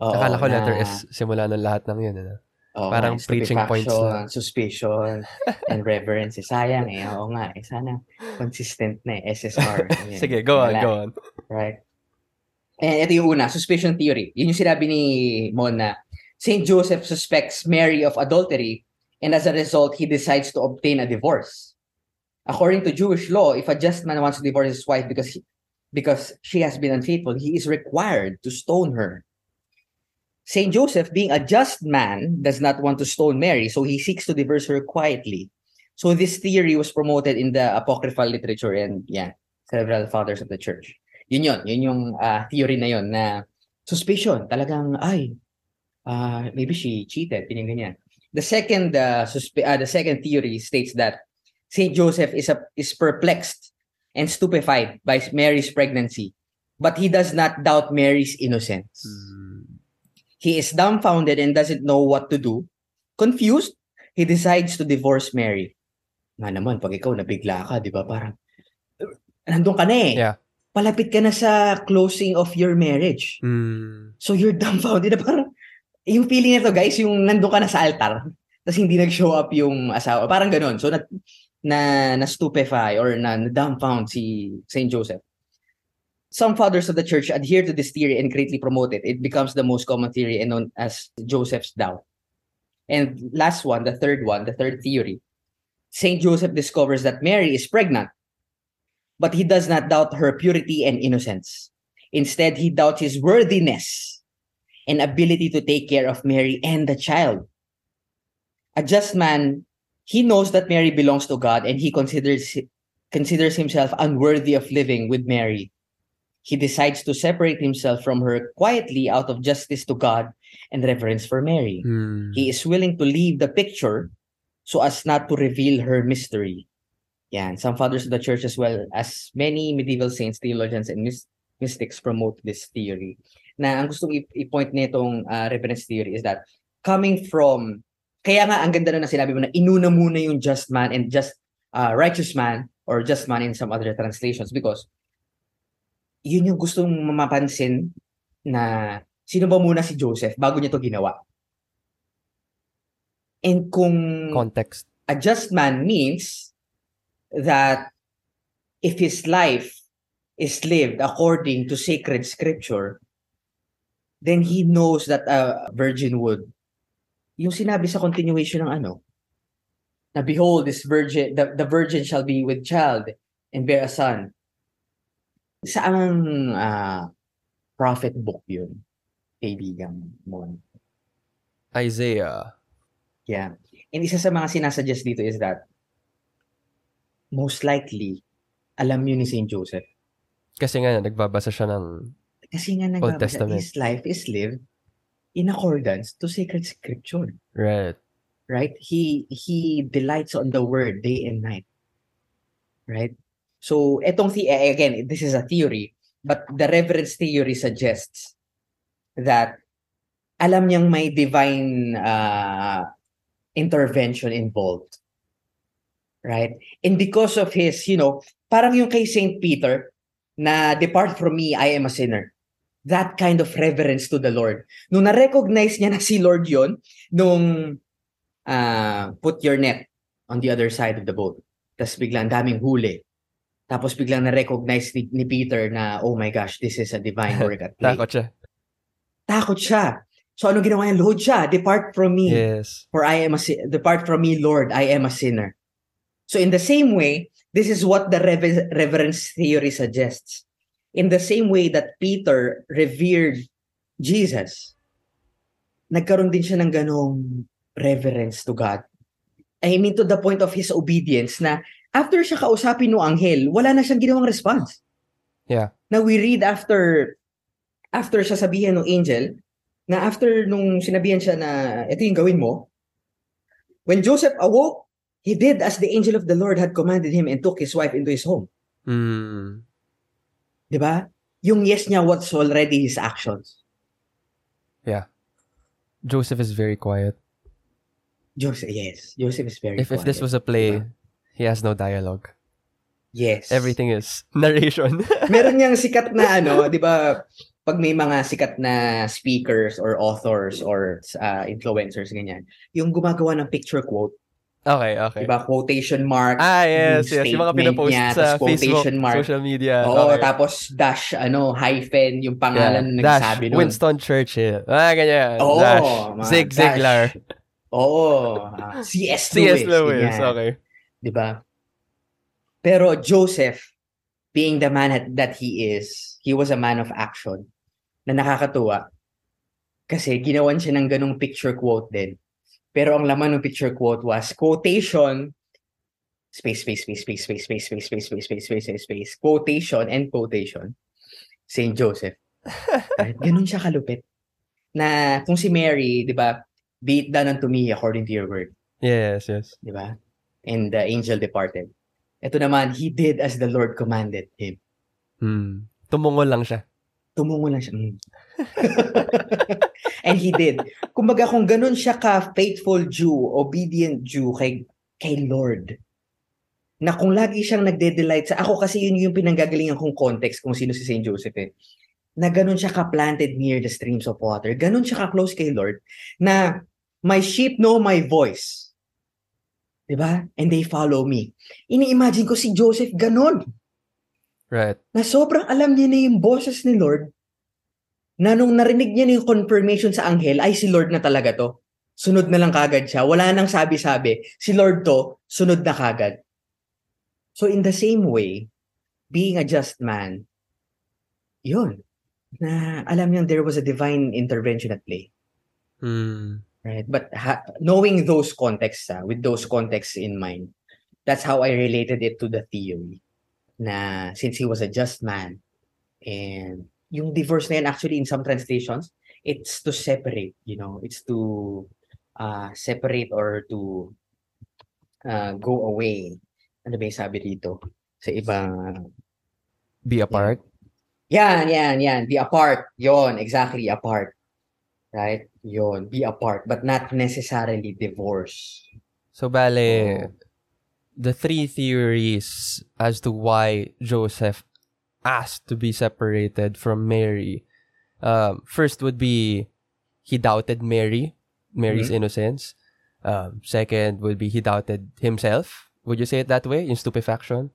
Oo, Akala ko na- letter S simula ng lahat ng yun. Ano? Oo Parang preaching points stupefaction, Suspicion and reverence. Eh, sayang eh. Oo nga. Eh, sana consistent na eh. SSR. Ayan. Sige, go on, Wala. go on. Right. And ito yung una, suspicion theory. Yun yung sinabi ni Mon na St. Joseph suspects Mary of adultery and as a result, he decides to obtain a divorce. According to Jewish law, if a just man wants to divorce his wife because he, because she has been unfaithful, he is required to stone her. St. Joseph, being a just man, does not want to stone Mary, so he seeks to divorce her quietly. So this theory was promoted in the apocryphal literature and yeah, several fathers of the church. Yun yun, yun yung ah, theory na yun na suspicion, talagang ay ah, maybe she cheated, pining ganyan. The second uh, suspe- ah, the second theory states that Saint Joseph is a, is perplexed and stupefied by Mary's pregnancy, but he does not doubt Mary's innocence. Mm. He is dumbfounded and doesn't know what to do. Confused, he decides to divorce Mary. Nga naman, pag ikaw nabigla ka, di ba? Parang, nandun ka na eh. Yeah. Palapit ka na sa closing of your marriage. Mm. So you're dumbfounded na parang, yung feeling nito guys, yung nandun ka na sa altar, tapos hindi nag-show up yung asawa. Parang ganun. So na, na, na stupefy or na, na dumbfound si St. Joseph. Some fathers of the church adhere to this theory and greatly promote it. It becomes the most common theory and known as Joseph's doubt. And last one, the third one, the third theory. St. Joseph discovers that Mary is pregnant, but he does not doubt her purity and innocence. Instead, he doubts his worthiness and ability to take care of Mary and the child. A just man, he knows that Mary belongs to God and he considers considers himself unworthy of living with Mary. He decides to separate himself from her quietly out of justice to God and reverence for Mary. Mm. He is willing to leave the picture so as not to reveal her mystery. Yan. Some fathers of the church as well as many medieval saints, theologians, and mys- mystics promote this theory. Na ang gusto i- i-point nitong uh, reference theory is that coming from, kaya nga ang ganda na na sinabi mo na inuna muna yung just man and just uh, righteous man or just man in some other translations because yun yung gustong mapansin na sino ba muna si Joseph bago niya to ginawa. And kung Context. a just man means that if his life is lived according to sacred scripture, then he knows that a virgin would. Yung sinabi sa continuation ng ano, na behold, this virgin, the, the virgin shall be with child and bear a son. Saang ah, prophet book yun, kaibigan mo? Isaiah. Yeah. And isa sa mga sinasuggest dito is that most likely, alam yun ni St. Joseph. Kasi nga, nagbabasa siya ng... Kasi nga nagbabasa, Testament. his life is lived in accordance to sacred scripture. Right. Right? He he delights on the word day and night. Right? So, etong the again, this is a theory, but the reverence theory suggests that alam niyang may divine uh, intervention involved. Right? And because of his, you know, parang yung kay St. Peter, na depart from me, I am a sinner. That kind of reverence to the Lord. Nung na-recognize niya na si Lord yon nung ah, put your net on the other side of the boat. Tapos biglang daming huli. Tapos biglang na-recognize ni, ni Peter na, oh my gosh, this is a divine work at play. Takot siya. Takot siya. So ano ginawa niya? Lord siya, depart from me. Yes. For I am a si- depart from me, Lord, I am a sinner. So in the same way, this is what the rever- reverence theory suggests. In the same way that Peter revered Jesus, nagkaroon din siya ng ganong reverence to God. I mean to the point of his obedience na after siya kausapin ng anghel, wala na siyang ginawang response. Yeah. Now we read after after siya sabihin ng angel, na after nung sinabihan siya na ito yung gawin mo, when Joseph awoke, he did as the angel of the Lord had commanded him and took his wife into his home. Mm. Di ba? Yung yes niya what's already his actions. Joseph is very quiet. Joseph, yes. Joseph is very If if this quiet. was a play, Diba? He has no dialogue. Yes. Everything is narration. Meron niyang sikat na ano, di ba, pag may mga sikat na speakers or authors or uh, influencers, ganyan, yung gumagawa ng picture quote, okay, okay. di ba, quotation mark, Ah, yes, yes. Yung mga pinapost niya, sa Facebook, mark. social media. Oo, okay. tapos dash, ano, hyphen, yung Yeah. pangalan na Dash, nagsabi nun. Winston Churchill. Ah, ganyan. Oo, Dash, Zig dash. Ziglar. Oo. ah, C.S. C.S. Lewis. Lewis. ganyan. Okay. Di ba? Pero Joseph, being the man at- that he is, he was a man of action na nakakatuwa. Kasi ginawan siya ng ganong picture quote din. Pero ang laman ng picture quote was quotation, space, space, space, space, space, space, space, space, space, space, space, space, space, quotation, and quotation, St. Joseph. Right? Ganon siya kalupit. Na kung si Mary, di ba, be it done unto me according to your word Yes, yes. di ba? And the angel departed. Ito naman, he did as the Lord commanded him. Hmm. Tumungol lang siya. Tumungo lang siya. Mm. And he did. Kumbaga kung ganun siya ka faithful Jew, obedient Jew kay kay Lord. Na kung lagi siyang nagde-delight sa ako kasi yun yung pinanggagalingan kong context kung sino si Saint Joseph eh. Na ganun siya ka planted near the streams of water. Ganun siya ka close kay Lord na my sheep know my voice. 'Di ba? And they follow me. Ini-imagine ko si Joseph ganun Right. na sobrang alam niya na yung boses ni Lord, na nung narinig niya na yung confirmation sa anghel, ay si Lord na talaga to. Sunod na lang kagad siya. Wala nang sabi-sabi. Si Lord to, sunod na kagad. So in the same way, being a just man, yun, na alam niyang there was a divine intervention at play. Hmm. Right? But ha- knowing those contexts, ah, with those contexts in mind, that's how I related it to the theory. Na since he was a just man, and yung divorce na yan, actually in some translations, it's to separate, you know, it's to uh, separate or to uh, go away. Ano ba yung sabi dito? Sa ibang Be apart. yan, yan, yan. Be apart. Yon, exactly, apart. Right? Yon, be apart, but not necessarily divorce. So, bale, Oo. the three theories as to why Joseph asked to be separated from Mary Um, first would be he doubted Mary, Mary's Mhm. innocence. Um, second would be he doubted himself. Would you say it that way? In stupefaction?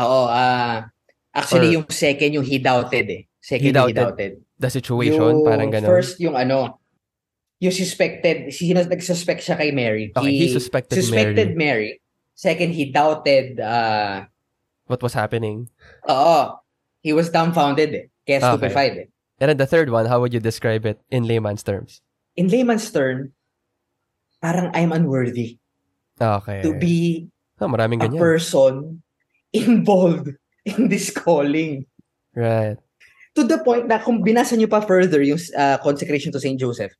Oo, ah actually Or- yung second yung he doubted eh. Second He yung he doubted. The situation, Yung parang ganun. First yung ano, yung suspected, sino nag-suspect siya kay Mary. Okay, he suspected suspected Mary. Second, he doubted, uh, what was happening. oo, he was dumbfounded eh. Kaya Okay. stupefied eh. And then the third one, how would you describe it in layman's terms? In layman's term, parang I'm unworthy Okay. to be oh, maraming a ganyan. person involved in this calling. right. To the point na kung binasa nyo pa further yung uh, consecration to St. Joseph,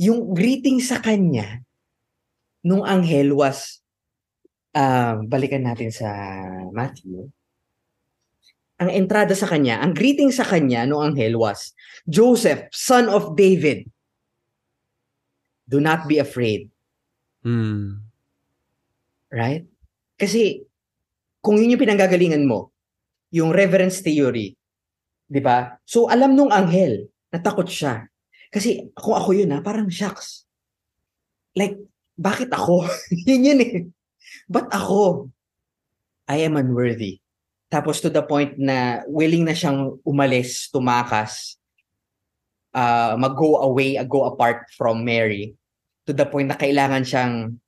yung greeting sa kanya nung anghel was, um, balikan natin sa Matthew, ang entrada sa kanya, ang greeting sa kanya nung anghel was, Joseph, son of David, do not be afraid. Hmm. Right? Kasi, kung yun yung pinanggagalingan mo, yung reverence theory, di ba? So, alam nung anghel, natakot siya. Kasi, kung ako yun ha, parang shocks. Like, bakit ako? yun yun eh. Ba't ako? I am unworthy. Tapos to the point na willing na siyang umalis, tumakas, uh, mag-go away, uh, go apart from Mary, to the point na kailangan siyang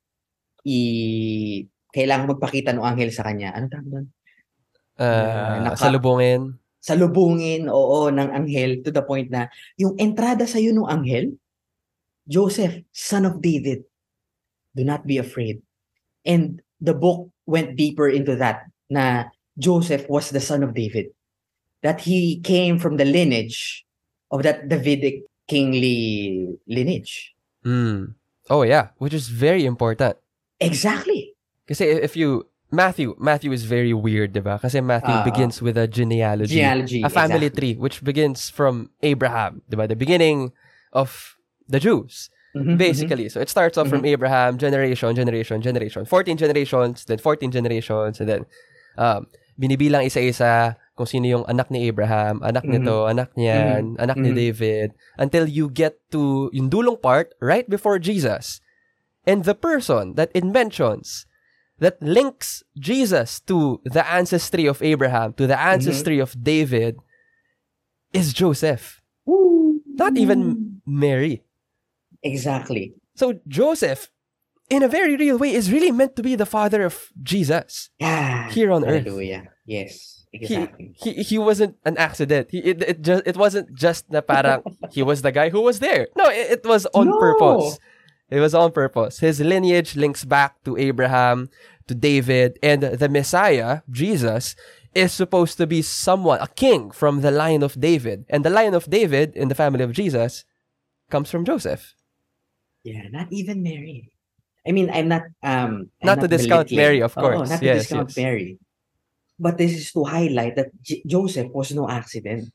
i kailangan magpakita ng anghel sa kanya. Ano tawag doon? Uh, naka- salubungin. Salubungin, oo, ng anghel to the point na yung entrada sa iyo ng anghel, Joseph, son of David, do not be afraid. And the book went deeper into that na Joseph was the son of David. That he came from the lineage of that Davidic kingly lineage. Hmm. Oh yeah, which is very important. Exactly. Kasi if you Matthew, Matthew is very weird, diba? Kasi Matthew Ah, begins with a genealogy, Genealogy. a family exactly. tree, which begins from Abraham, diba? The beginning of the Jews, Mhm, mhm. basically. So it starts off from Abraham, generation, generation, generation, 14 generations, then 14 generations, and then um, binibilang isa-isa kung sino yung anak ni Abraham, anak nito, anak niyan, anak ni. David, until you get to yung dulong part right before Jesus. And the person that it mentions that links Jesus to the ancestry of Abraham, to the ancestry mm-hmm. of David, is Joseph. Woo. Not even Mary. Exactly. So Joseph, in a very real way, is really meant to be the father of Jesus Yeah. here on earth. Hallelujah. Yes. He, Exactly. he he wasn't an accident. He, it it just it wasn't just na parang he was the guy who was there. No, it, it was on No. purpose. It was on purpose. His lineage links back to Abraham, to David, and the Messiah, Jesus, is supposed to be someone, a king from the line of David. And the line of David in the family of Jesus comes from Joseph. Yeah, not even Mary. I mean, I'm not um I'm Not to discount. Mary, of Oo, course. not to Yes, discount yes. Mary. But this is to highlight that J- Joseph was no accident.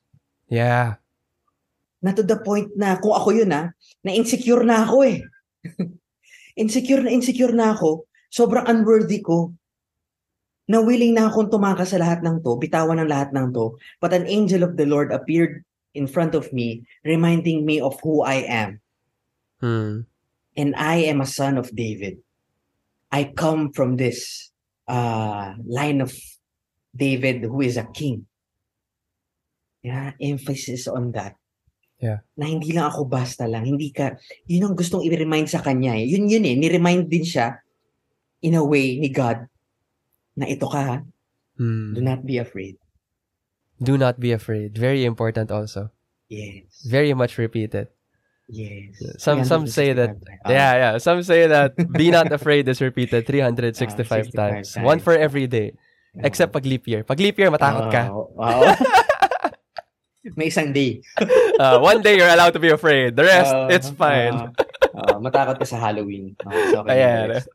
Yeah. Na to the point na kung ako yun ah, na insecure na ako eh. Insecure na insecure na ako. Sobrang unworthy ko. Na willing na akong tumakas sa lahat ng to, bitawan ng lahat ng to. But an angel of the Lord appeared in front of me, reminding me of who I am. Hmm. and I am a son of David. I come from this uh, line of David who is a king. Yeah, emphasis on that. Yeah. Na hindi lang ako basta lang. Hindi ka, yun ang gustong i-remind sa kanya eh. Yun yun eh, ni-remind din siya in a way ni God na ito ka ha, Hmm. do not be afraid. Do not be afraid. Very important also. Yes. Very much repeated. Yes. Some some say that 365 times. yeah, yeah. Some say that be not afraid is repeated 365 Ah, 65 times. times. One for every day. Ah. Except pag leap year. Pag leap year, matakot ka. Oo, oo. May isang day. Uh, one day you're allowed to be afraid. The rest, Oo, it's fine. oo. Oo, matakot ka sa Halloween. Okay, so okay. Ayan. next.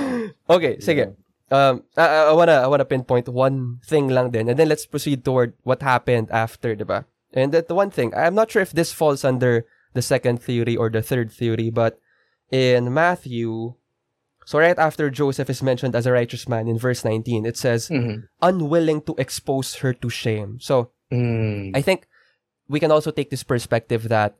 Okay, sige. Um, I, I wanna I wanna pinpoint one thing lang din, and then let's proceed toward what happened after, diba? And that the one thing, I'm not sure if this falls under the second theory or the third theory, but in Matthew, so right after Joseph is mentioned as a righteous man in verse 19, it says, Mhm. unwilling to expose her to shame. So Mm. I think we can also take this perspective that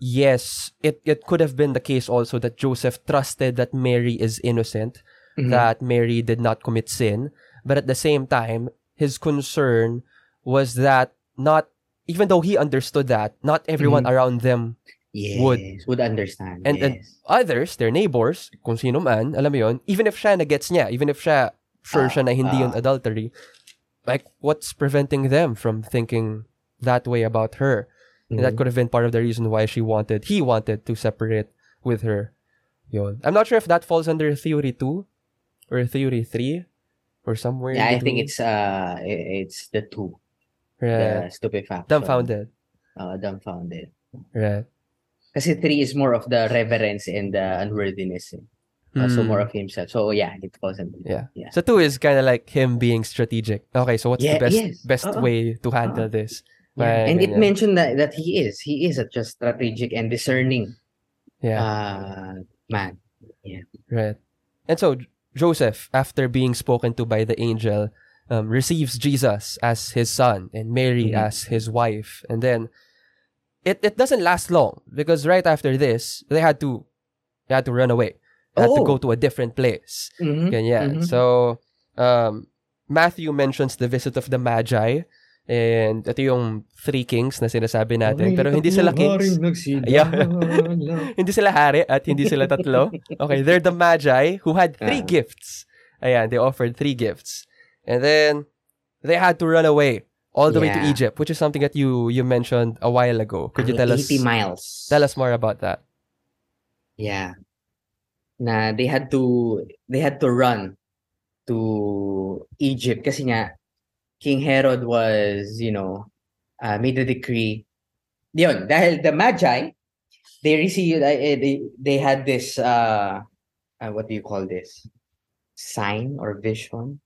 yes, it, it could have been the case also that Joseph trusted that Mary is innocent, Mhm. that Mary did not commit sin, but at the same time, his concern was that not even though he understood that, not everyone Mhm. around them yes, would. would understand. And- yes. and others, their neighbors, kung sino man, alam mo yun, even if siya na-gets niya, even if siya, sure Ah, siya na hindi yun ah. adultery, like, what's preventing them from thinking that way about her? And that Mhm. could have been part of the reason why she wanted, he wanted to separate with her. Yun. I'm not sure if that falls under theory 2 or theory 3 or somewhere yeah, I think it's uh it's the two. right. The stupefaction. dumbfounded. Uh, dumbfounded. Right. Kasi three is more of the reverence and the unworthiness. eh. Uh, so Hmm. more of himself. So yeah, it falls under Yeah. yeah. So two is kind of like him being strategic. Okay, so what's Yeah, the best yes. best Oo. way to handle this? Yeah. And it mentioned that that he is. He is a just strategic and discerning Yeah. uh man. Yeah. Right. And so Joseph, after being spoken to by the angel, um, receives Jesus as his son and Mary Mhm. as his wife. And then it, it doesn't last long because right after this, they had to they had to run away. They had to Oh. go to a different place. Mhm, Ganyan. mhm. So um, Matthew mentions the visit of the Magi. And ito yung three kings na sinasabi natin. Pero hindi sila kings. Yeah. hindi sila hari at hindi sila tatlo. Okay, they're the Magi who had three Ah. gifts. Ayan, they offered three gifts. And then, they had to run away all the way to Yeah. Egypt, which is something that you you mentioned a while ago. Could you tell us 80 miles. tell us more about that? Yeah. Na they had to they had to run to Egypt kasi nga King Herod was, you know, uh, made a decree. Yun, dahil the Magi, they received, uh, eh, they, they had this, uh, uh, what do you call this? Sign or vision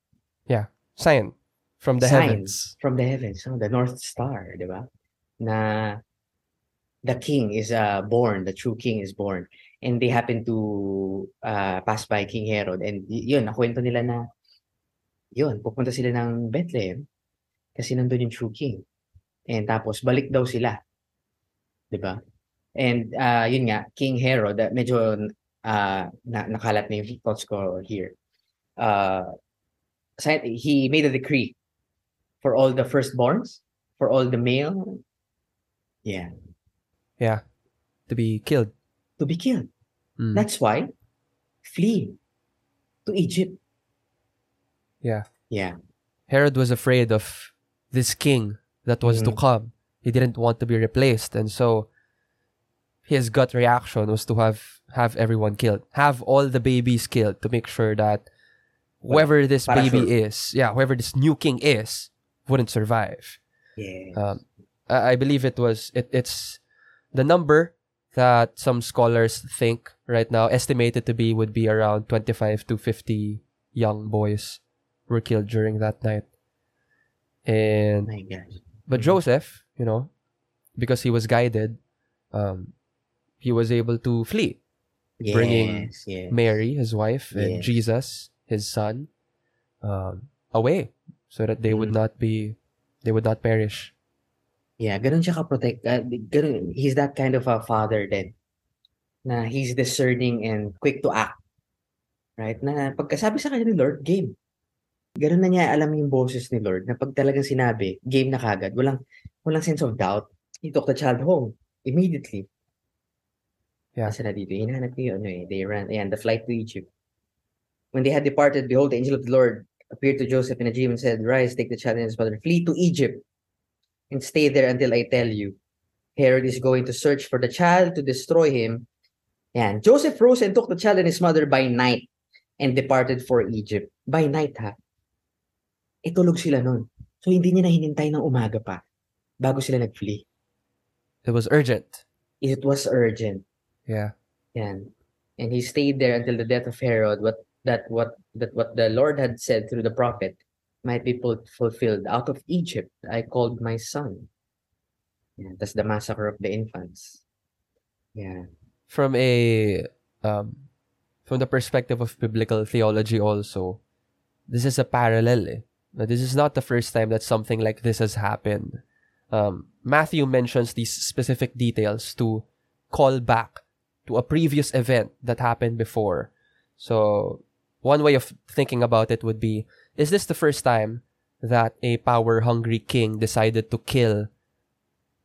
Yeah, Sign from the Sign. heavens. from the heavens, no? the North Star, di ba? Na the king is uh, born, the true king is born. And they happen to uh, pass by King Herod. And yun, nakwento nila na, yun, pupunta sila ng Bethlehem kasi nandun yung true king. And tapos, balik daw sila. Ba? And uh, yun nga, King Herod, uh, medyo uh, na, nakalat na yung thoughts ko here. Uh, he made a decree for all the firstborns, for all the male, yeah, To be killed. to be killed. Mm. That's why flee to Egypt. Yeah. Yeah. Herod was afraid of this king that was to Mhm. come. He didn't want to be replaced, and so his gut reaction was to have have everyone killed, have all the babies killed to make sure that whoever this para baby sure. is, yeah, whoever this new king is, wouldn't survive. Yeah. Um, I, I believe it was it, it's the number that some scholars think right now estimated to be would be around 25 to 50 young boys were killed during that night. And My gosh. but Mhm. Joseph, you know, because he was guided, um, he was able to flee. Yes, bringing yes. Mary, his wife, and Jesus, his son, um, away, so that they would Mm. not be, they would not perish. Yeah, ganun siya ka-protect. Uh, ganun, he's that kind of a father then. Na he's discerning and quick to act. Right? Na pagkasabi sa kanya ni Lord, game. Ganun na niya alam yung boses ni Lord na pag talagang sinabi, game na kagad. Walang, walang sense of doubt. He took the child home immediately. Yeah. Kasi na dito, hinahanap yun, ano eh. They ran, ayan, the flight to Egypt. When they had departed, behold, the angel of the Lord appeared to Joseph in a dream and said, Rise, take the child and his mother, flee to Egypt, and stay there until I tell you. Herod is going to search for the child to destroy him. And Joseph rose and took the child and his mother by night and departed for Egypt. By night, ha? Itulog sila nun. So, hindi niya na hinintay ng umaga pa bago sila nag-flee. It was urgent. It was urgent. Yeah. Yan. And he stayed there until the death of Herod, what that what that what the Lord had said through the prophet might be ful- fulfilled. Out of Egypt I called my son. Yeah, that's the massacre of the infants. Yeah. From a, um, from the perspective of biblical theology, also, this is a parallel. Eh. Now, This is not the first time that something like this has happened. um, Matthew mentions these specific details to call back to a previous event that happened before. So, one way of thinking about it would be is this the first time that a power hungry king decided to kill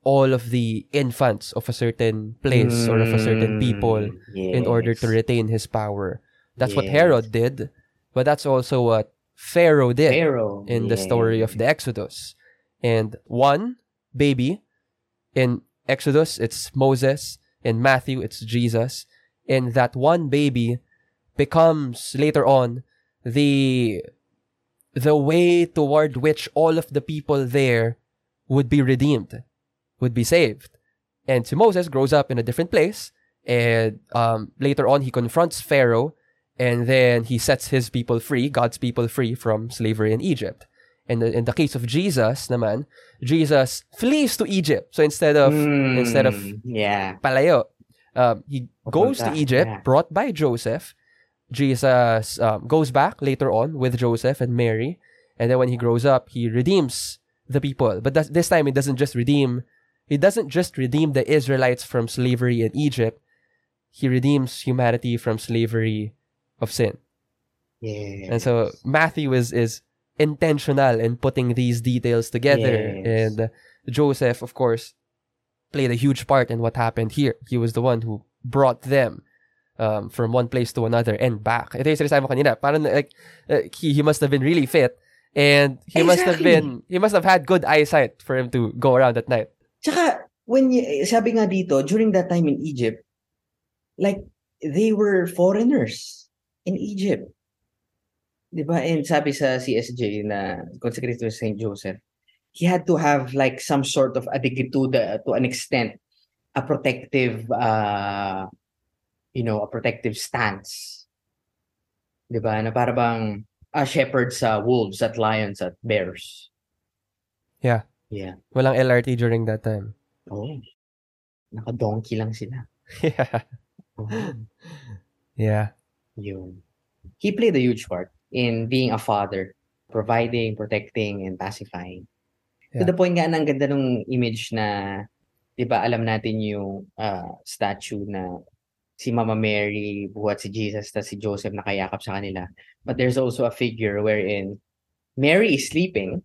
all of the infants of a certain place or of a certain people Mm, in order to retain his power? That's what Herod did, but that's also what Pharaoh did Pharaoh. in the story of the Exodus. And one baby in Exodus, it's Moses. In Matthew, it's Jesus. And that one baby becomes later on the the way toward which all of the people there would be redeemed, would be saved. And so Moses grows up in a different place, and um, later on he confronts Pharaoh, and then he sets his people free, God's people free from slavery in Egypt. And in the case of Jesus, naman, Jesus flees to Egypt. So instead of Mm, instead of yeah. palayo, um, he goes to Egypt, yeah. brought by Joseph. Jesus um, goes back later on with Joseph and Mary, and then when he grows up, he redeems the people. But that, this time, he doesn't just redeem. He doesn't just redeem the Israelites from slavery in Egypt. He redeems humanity from slavery of sin. Yes. And so Matthew is is intentional in putting these details together. Yes. And Joseph, of course, played a huge part in what happened here. He was the one who brought them um, from one place to another and back. Ito yung sinasabi mo kanina. Parang like, uh, he, he must have been really fit and he must have been, he must have had good eyesight for him to go around at night. Tsaka, when sabi nga dito, during that time in Egypt, like, they were foreigners in Egypt. Di ba? And sabi sa CSJ na consecrated to St. Joseph, he had to have like some sort of to, the, to an extent, a protective, uh, you know, a protective stance. Di ba? Na para bang a shepherd sa wolves at lions at bears. Yeah. Yeah. Walang LRT during that time. Oh. Naka-donkey lang sila. yeah. Oh. Yeah. Yun. He played a huge part in being a father, providing, protecting, and pacifying. To Yeah. the point nga, ang ganda ng image na, di ba, alam natin yung ah, statue na si Mama Mary, buhat si Jesus, tas si Joseph nakayakap sa kanila. But there's also a figure wherein Mary is sleeping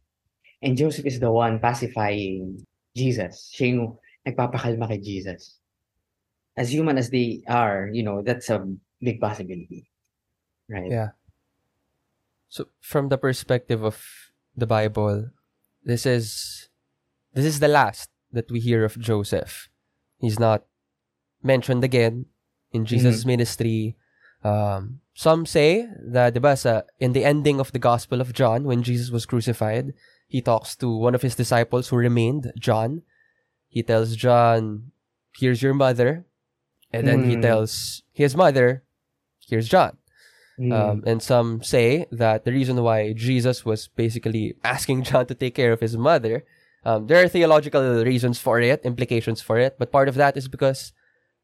and Joseph is the one pacifying Jesus. Siya yung nagpapakalma kay Jesus. As human as they are, you know, that's a big possibility. Right? Yeah. So from the perspective of the Bible, this is this is the last that we hear of Joseph. He's not mentioned again in Jesus' ministry. Um, some say that diba, sa, in the ending of the Gospel of John, when Jesus was crucified, he talks to one of his disciples who remained, John. He tells John, "Here's your mother," and then he Mm. tells his mother, "Here's John." Mm. Um, and some say that the reason why Jesus was basically asking John to take care of his mother, um, there are theological reasons for it, implications for it, but part of that is because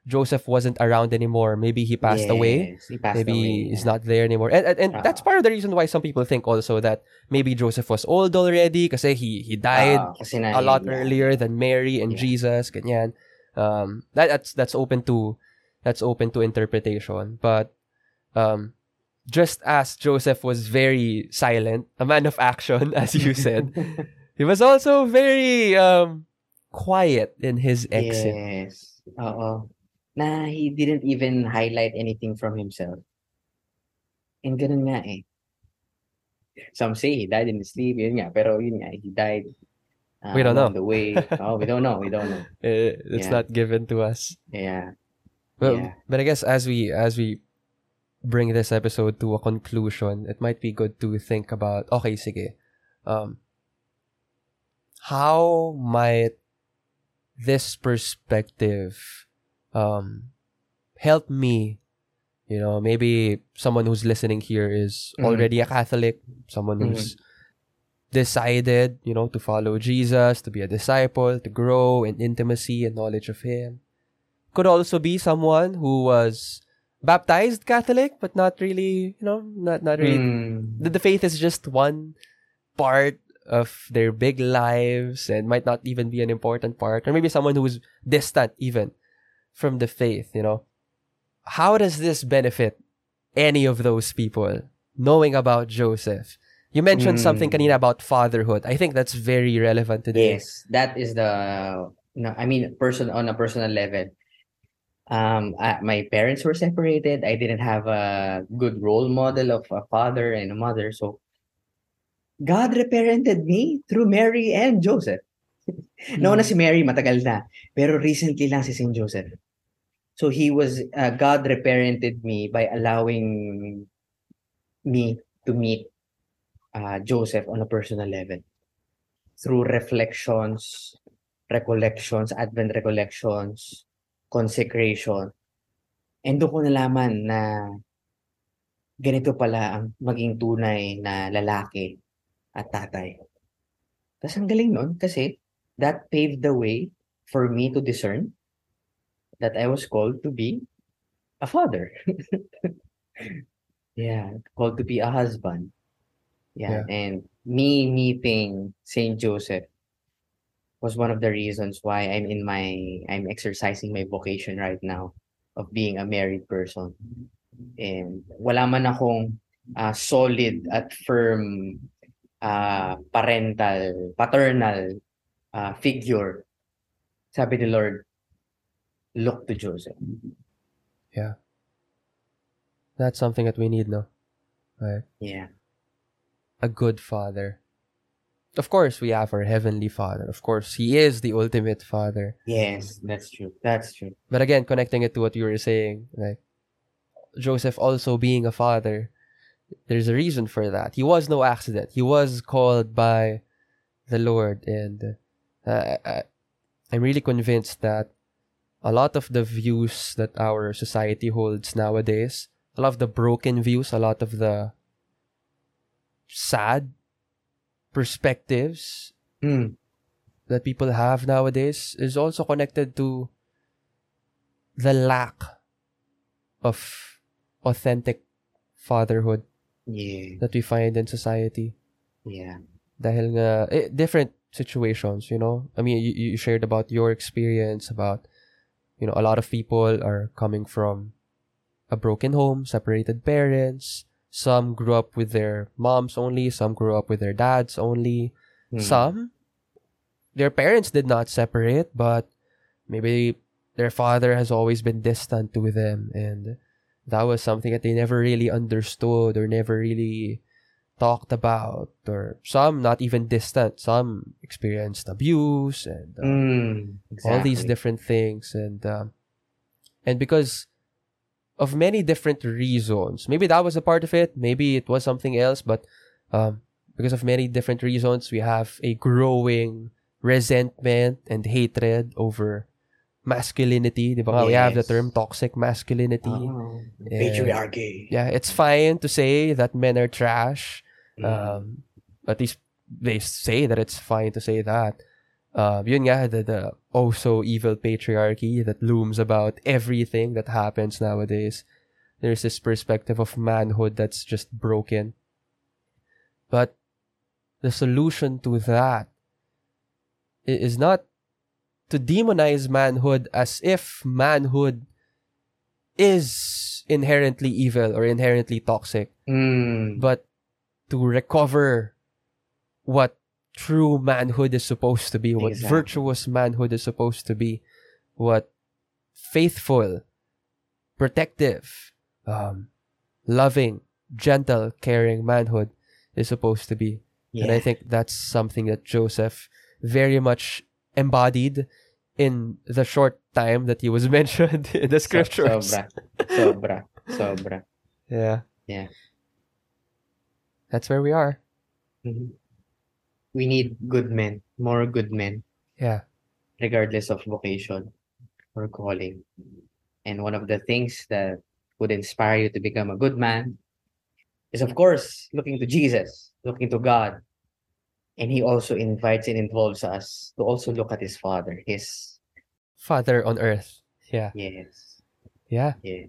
Joseph wasn't around anymore. Maybe he passed away. He passed Maybe away, he's not there anymore. And, and, and that's Ah. part of the reason why some people think also that maybe Joseph was old already because he, he died Ah, kasi na, a lot yeah. earlier than Mary and Yeah. Jesus, ganyan. Um, that, that's that's open to that's open to interpretation. But um, just as Joseph was very silent, a man of action, as you said, he was also very um, quiet in his exit. Yes. Oo. Na he didn't even highlight anything from himself. And ganun nga eh. Some say he died in his sleep, yun nga. Pero yun nga, he died uh, We don't know. the way. oh, we don't know. We don't know. Uh, it's Yeah. not given to us. Yeah. Well, Yeah. but I guess as we as we bring this episode to a conclusion, it might be good to think about okay, sige. Um how might this perspective um help me you know maybe someone who's listening here is Mhm. already a catholic someone who's decided you know to follow jesus to be a disciple to grow in intimacy and knowledge of him could also be someone who was baptized catholic but not really you know not not really Mm. the, the faith is just one part of their big lives and might not even be an important part, or maybe someone who's distant even from the faith, you know. How does this benefit any of those people knowing about Joseph? You mentioned something Mm. kanina about fatherhood. I think that's very relevant today. Yes, that is the no, I mean person on a personal level. Um, uh, my parents were separated. I didn't have a good role model of a father and a mother, so God reparented me through Mary and Joseph. Noon na si Mary matagal na, pero recently lang si Saint Joseph. So he was uh, God reparented me by allowing me to meet uh, Joseph on a personal level through reflections, recollections, Advent recollections, consecration. And doon ko nalaman na ganito pala ang maging tunay na lalaki at tatay. Tapos ang galing nun kasi that paved the way for me to discern that I was called to be a father. yeah, called to be a husband. Yeah, and me meeting Saint Joseph was one of the reasons why I'm in my I'm exercising my vocation right now of being a married person. And wala man akong uh, solid at firm uh, parental, paternal uh, figure. Sabi ni Lord, look to Joseph. That's something that we need, no? Right? Yeah. A good father. Of course, we have our heavenly father. Of course, he is the ultimate father. Yes, that's true. That's true. But again, connecting it to what you were saying, like Joseph also being a father, there's a reason for that. He was no accident. He was called by the Lord, and uh, I, I'm really convinced that a lot of the views that our society holds nowadays, a lot of the broken views, a lot of the sad perspectives Mm. that people have nowadays is also connected to the lack of authentic fatherhood Yeah. that we find in society. Yeah. Dahil nga, eh, different situations, you know? I mean, you, you shared about your experience about, you know, a lot of people are coming from a broken home, separated parents. Some grew up with their moms only, some grew up with their dads only. Mm. Some, their parents did not separate, but maybe their father has always been distant to them, and that was something that they never really understood or never really talked about. Or some not even distant, some experienced abuse and uh, Mm. all these different things, and um, and because of many different reasons, maybe that was a part of it, maybe it was something else, but um, because of many different reasons, we have a growing resentment and hatred over masculinity. Di ba nga? We have the term toxic masculinity. Oh, Yeah. patriarchy. Yeah, it's fine to say that men are trash. Mm. Um, at least they say that it's fine to say that. Uh, yun nga, the, the oh so evil patriarchy that looms about everything that happens nowadays. There's this perspective of manhood that's just broken. But the solution to that i- not to demonize manhood as if manhood is inherently evil or inherently toxic Mm. but to recover what true manhood is supposed to be, what Exactly. virtuous manhood is supposed to be, what faithful, protective, um, loving, gentle, caring manhood is supposed to be. And I think that's something that Joseph very much embodied in the short time that he was mentioned in the scriptures. Sobra. Sobra. Sobra. Yeah. Yeah. That's where we are. Mhm. We need good men, more good men, Yeah. regardless of vocation or calling. And one of the things that would inspire you to become a good man is, of course, looking to Jesus, looking to God. And he also invites and involves us to also look at his Father, his, Father on earth. Yeah. yes, Yeah. yes.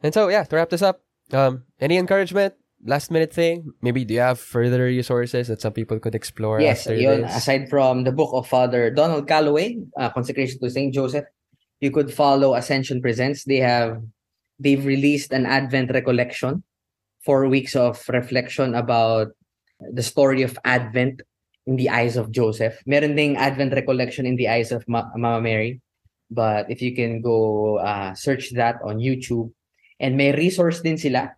And so, yeah, to wrap this up, um, any encouragement last minute thing, maybe do you have further resources that some people could explore Yes, yun, this? aside from the book of Father Donald Calloway, uh, Consecration to Saint Joseph, you could follow Ascension Presents. They have they've released an Advent recollection, four weeks of reflection about the story of Advent in the eyes of Joseph. Meron ding Advent recollection in the eyes of Ma- Mama Mary. But if you can go uh, search that on YouTube. And may resource din sila.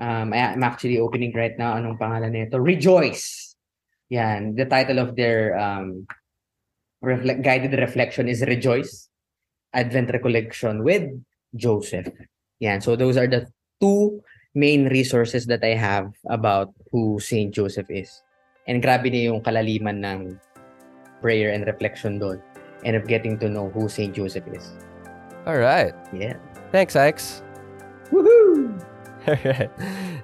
Um, I- I'm actually opening right now. Anong pangalan nito? Rejoice. Yan. The title of their um, reflect, guided reflection is Rejoice. Advent Recollection with Joseph. Yan. So those are the two main resources that I have about who Saint Joseph is. And grabe na yung kalaliman ng prayer and reflection doon and of getting to know who Saint Joseph is. All right. Yeah. Thanks, Ix. Woohoo!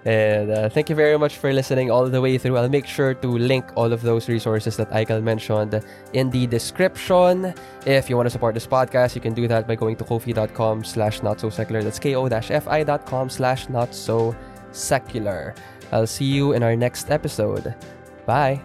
And uh, thank you very much for listening all the way through. I'll make sure to link all of those resources that Eichel mentioned in the description. If you want to support this podcast, you can do that by going to kofi.com slash not so secular. That's ko-fi.com slash not so secular. I'll see you in our next episode. Bye.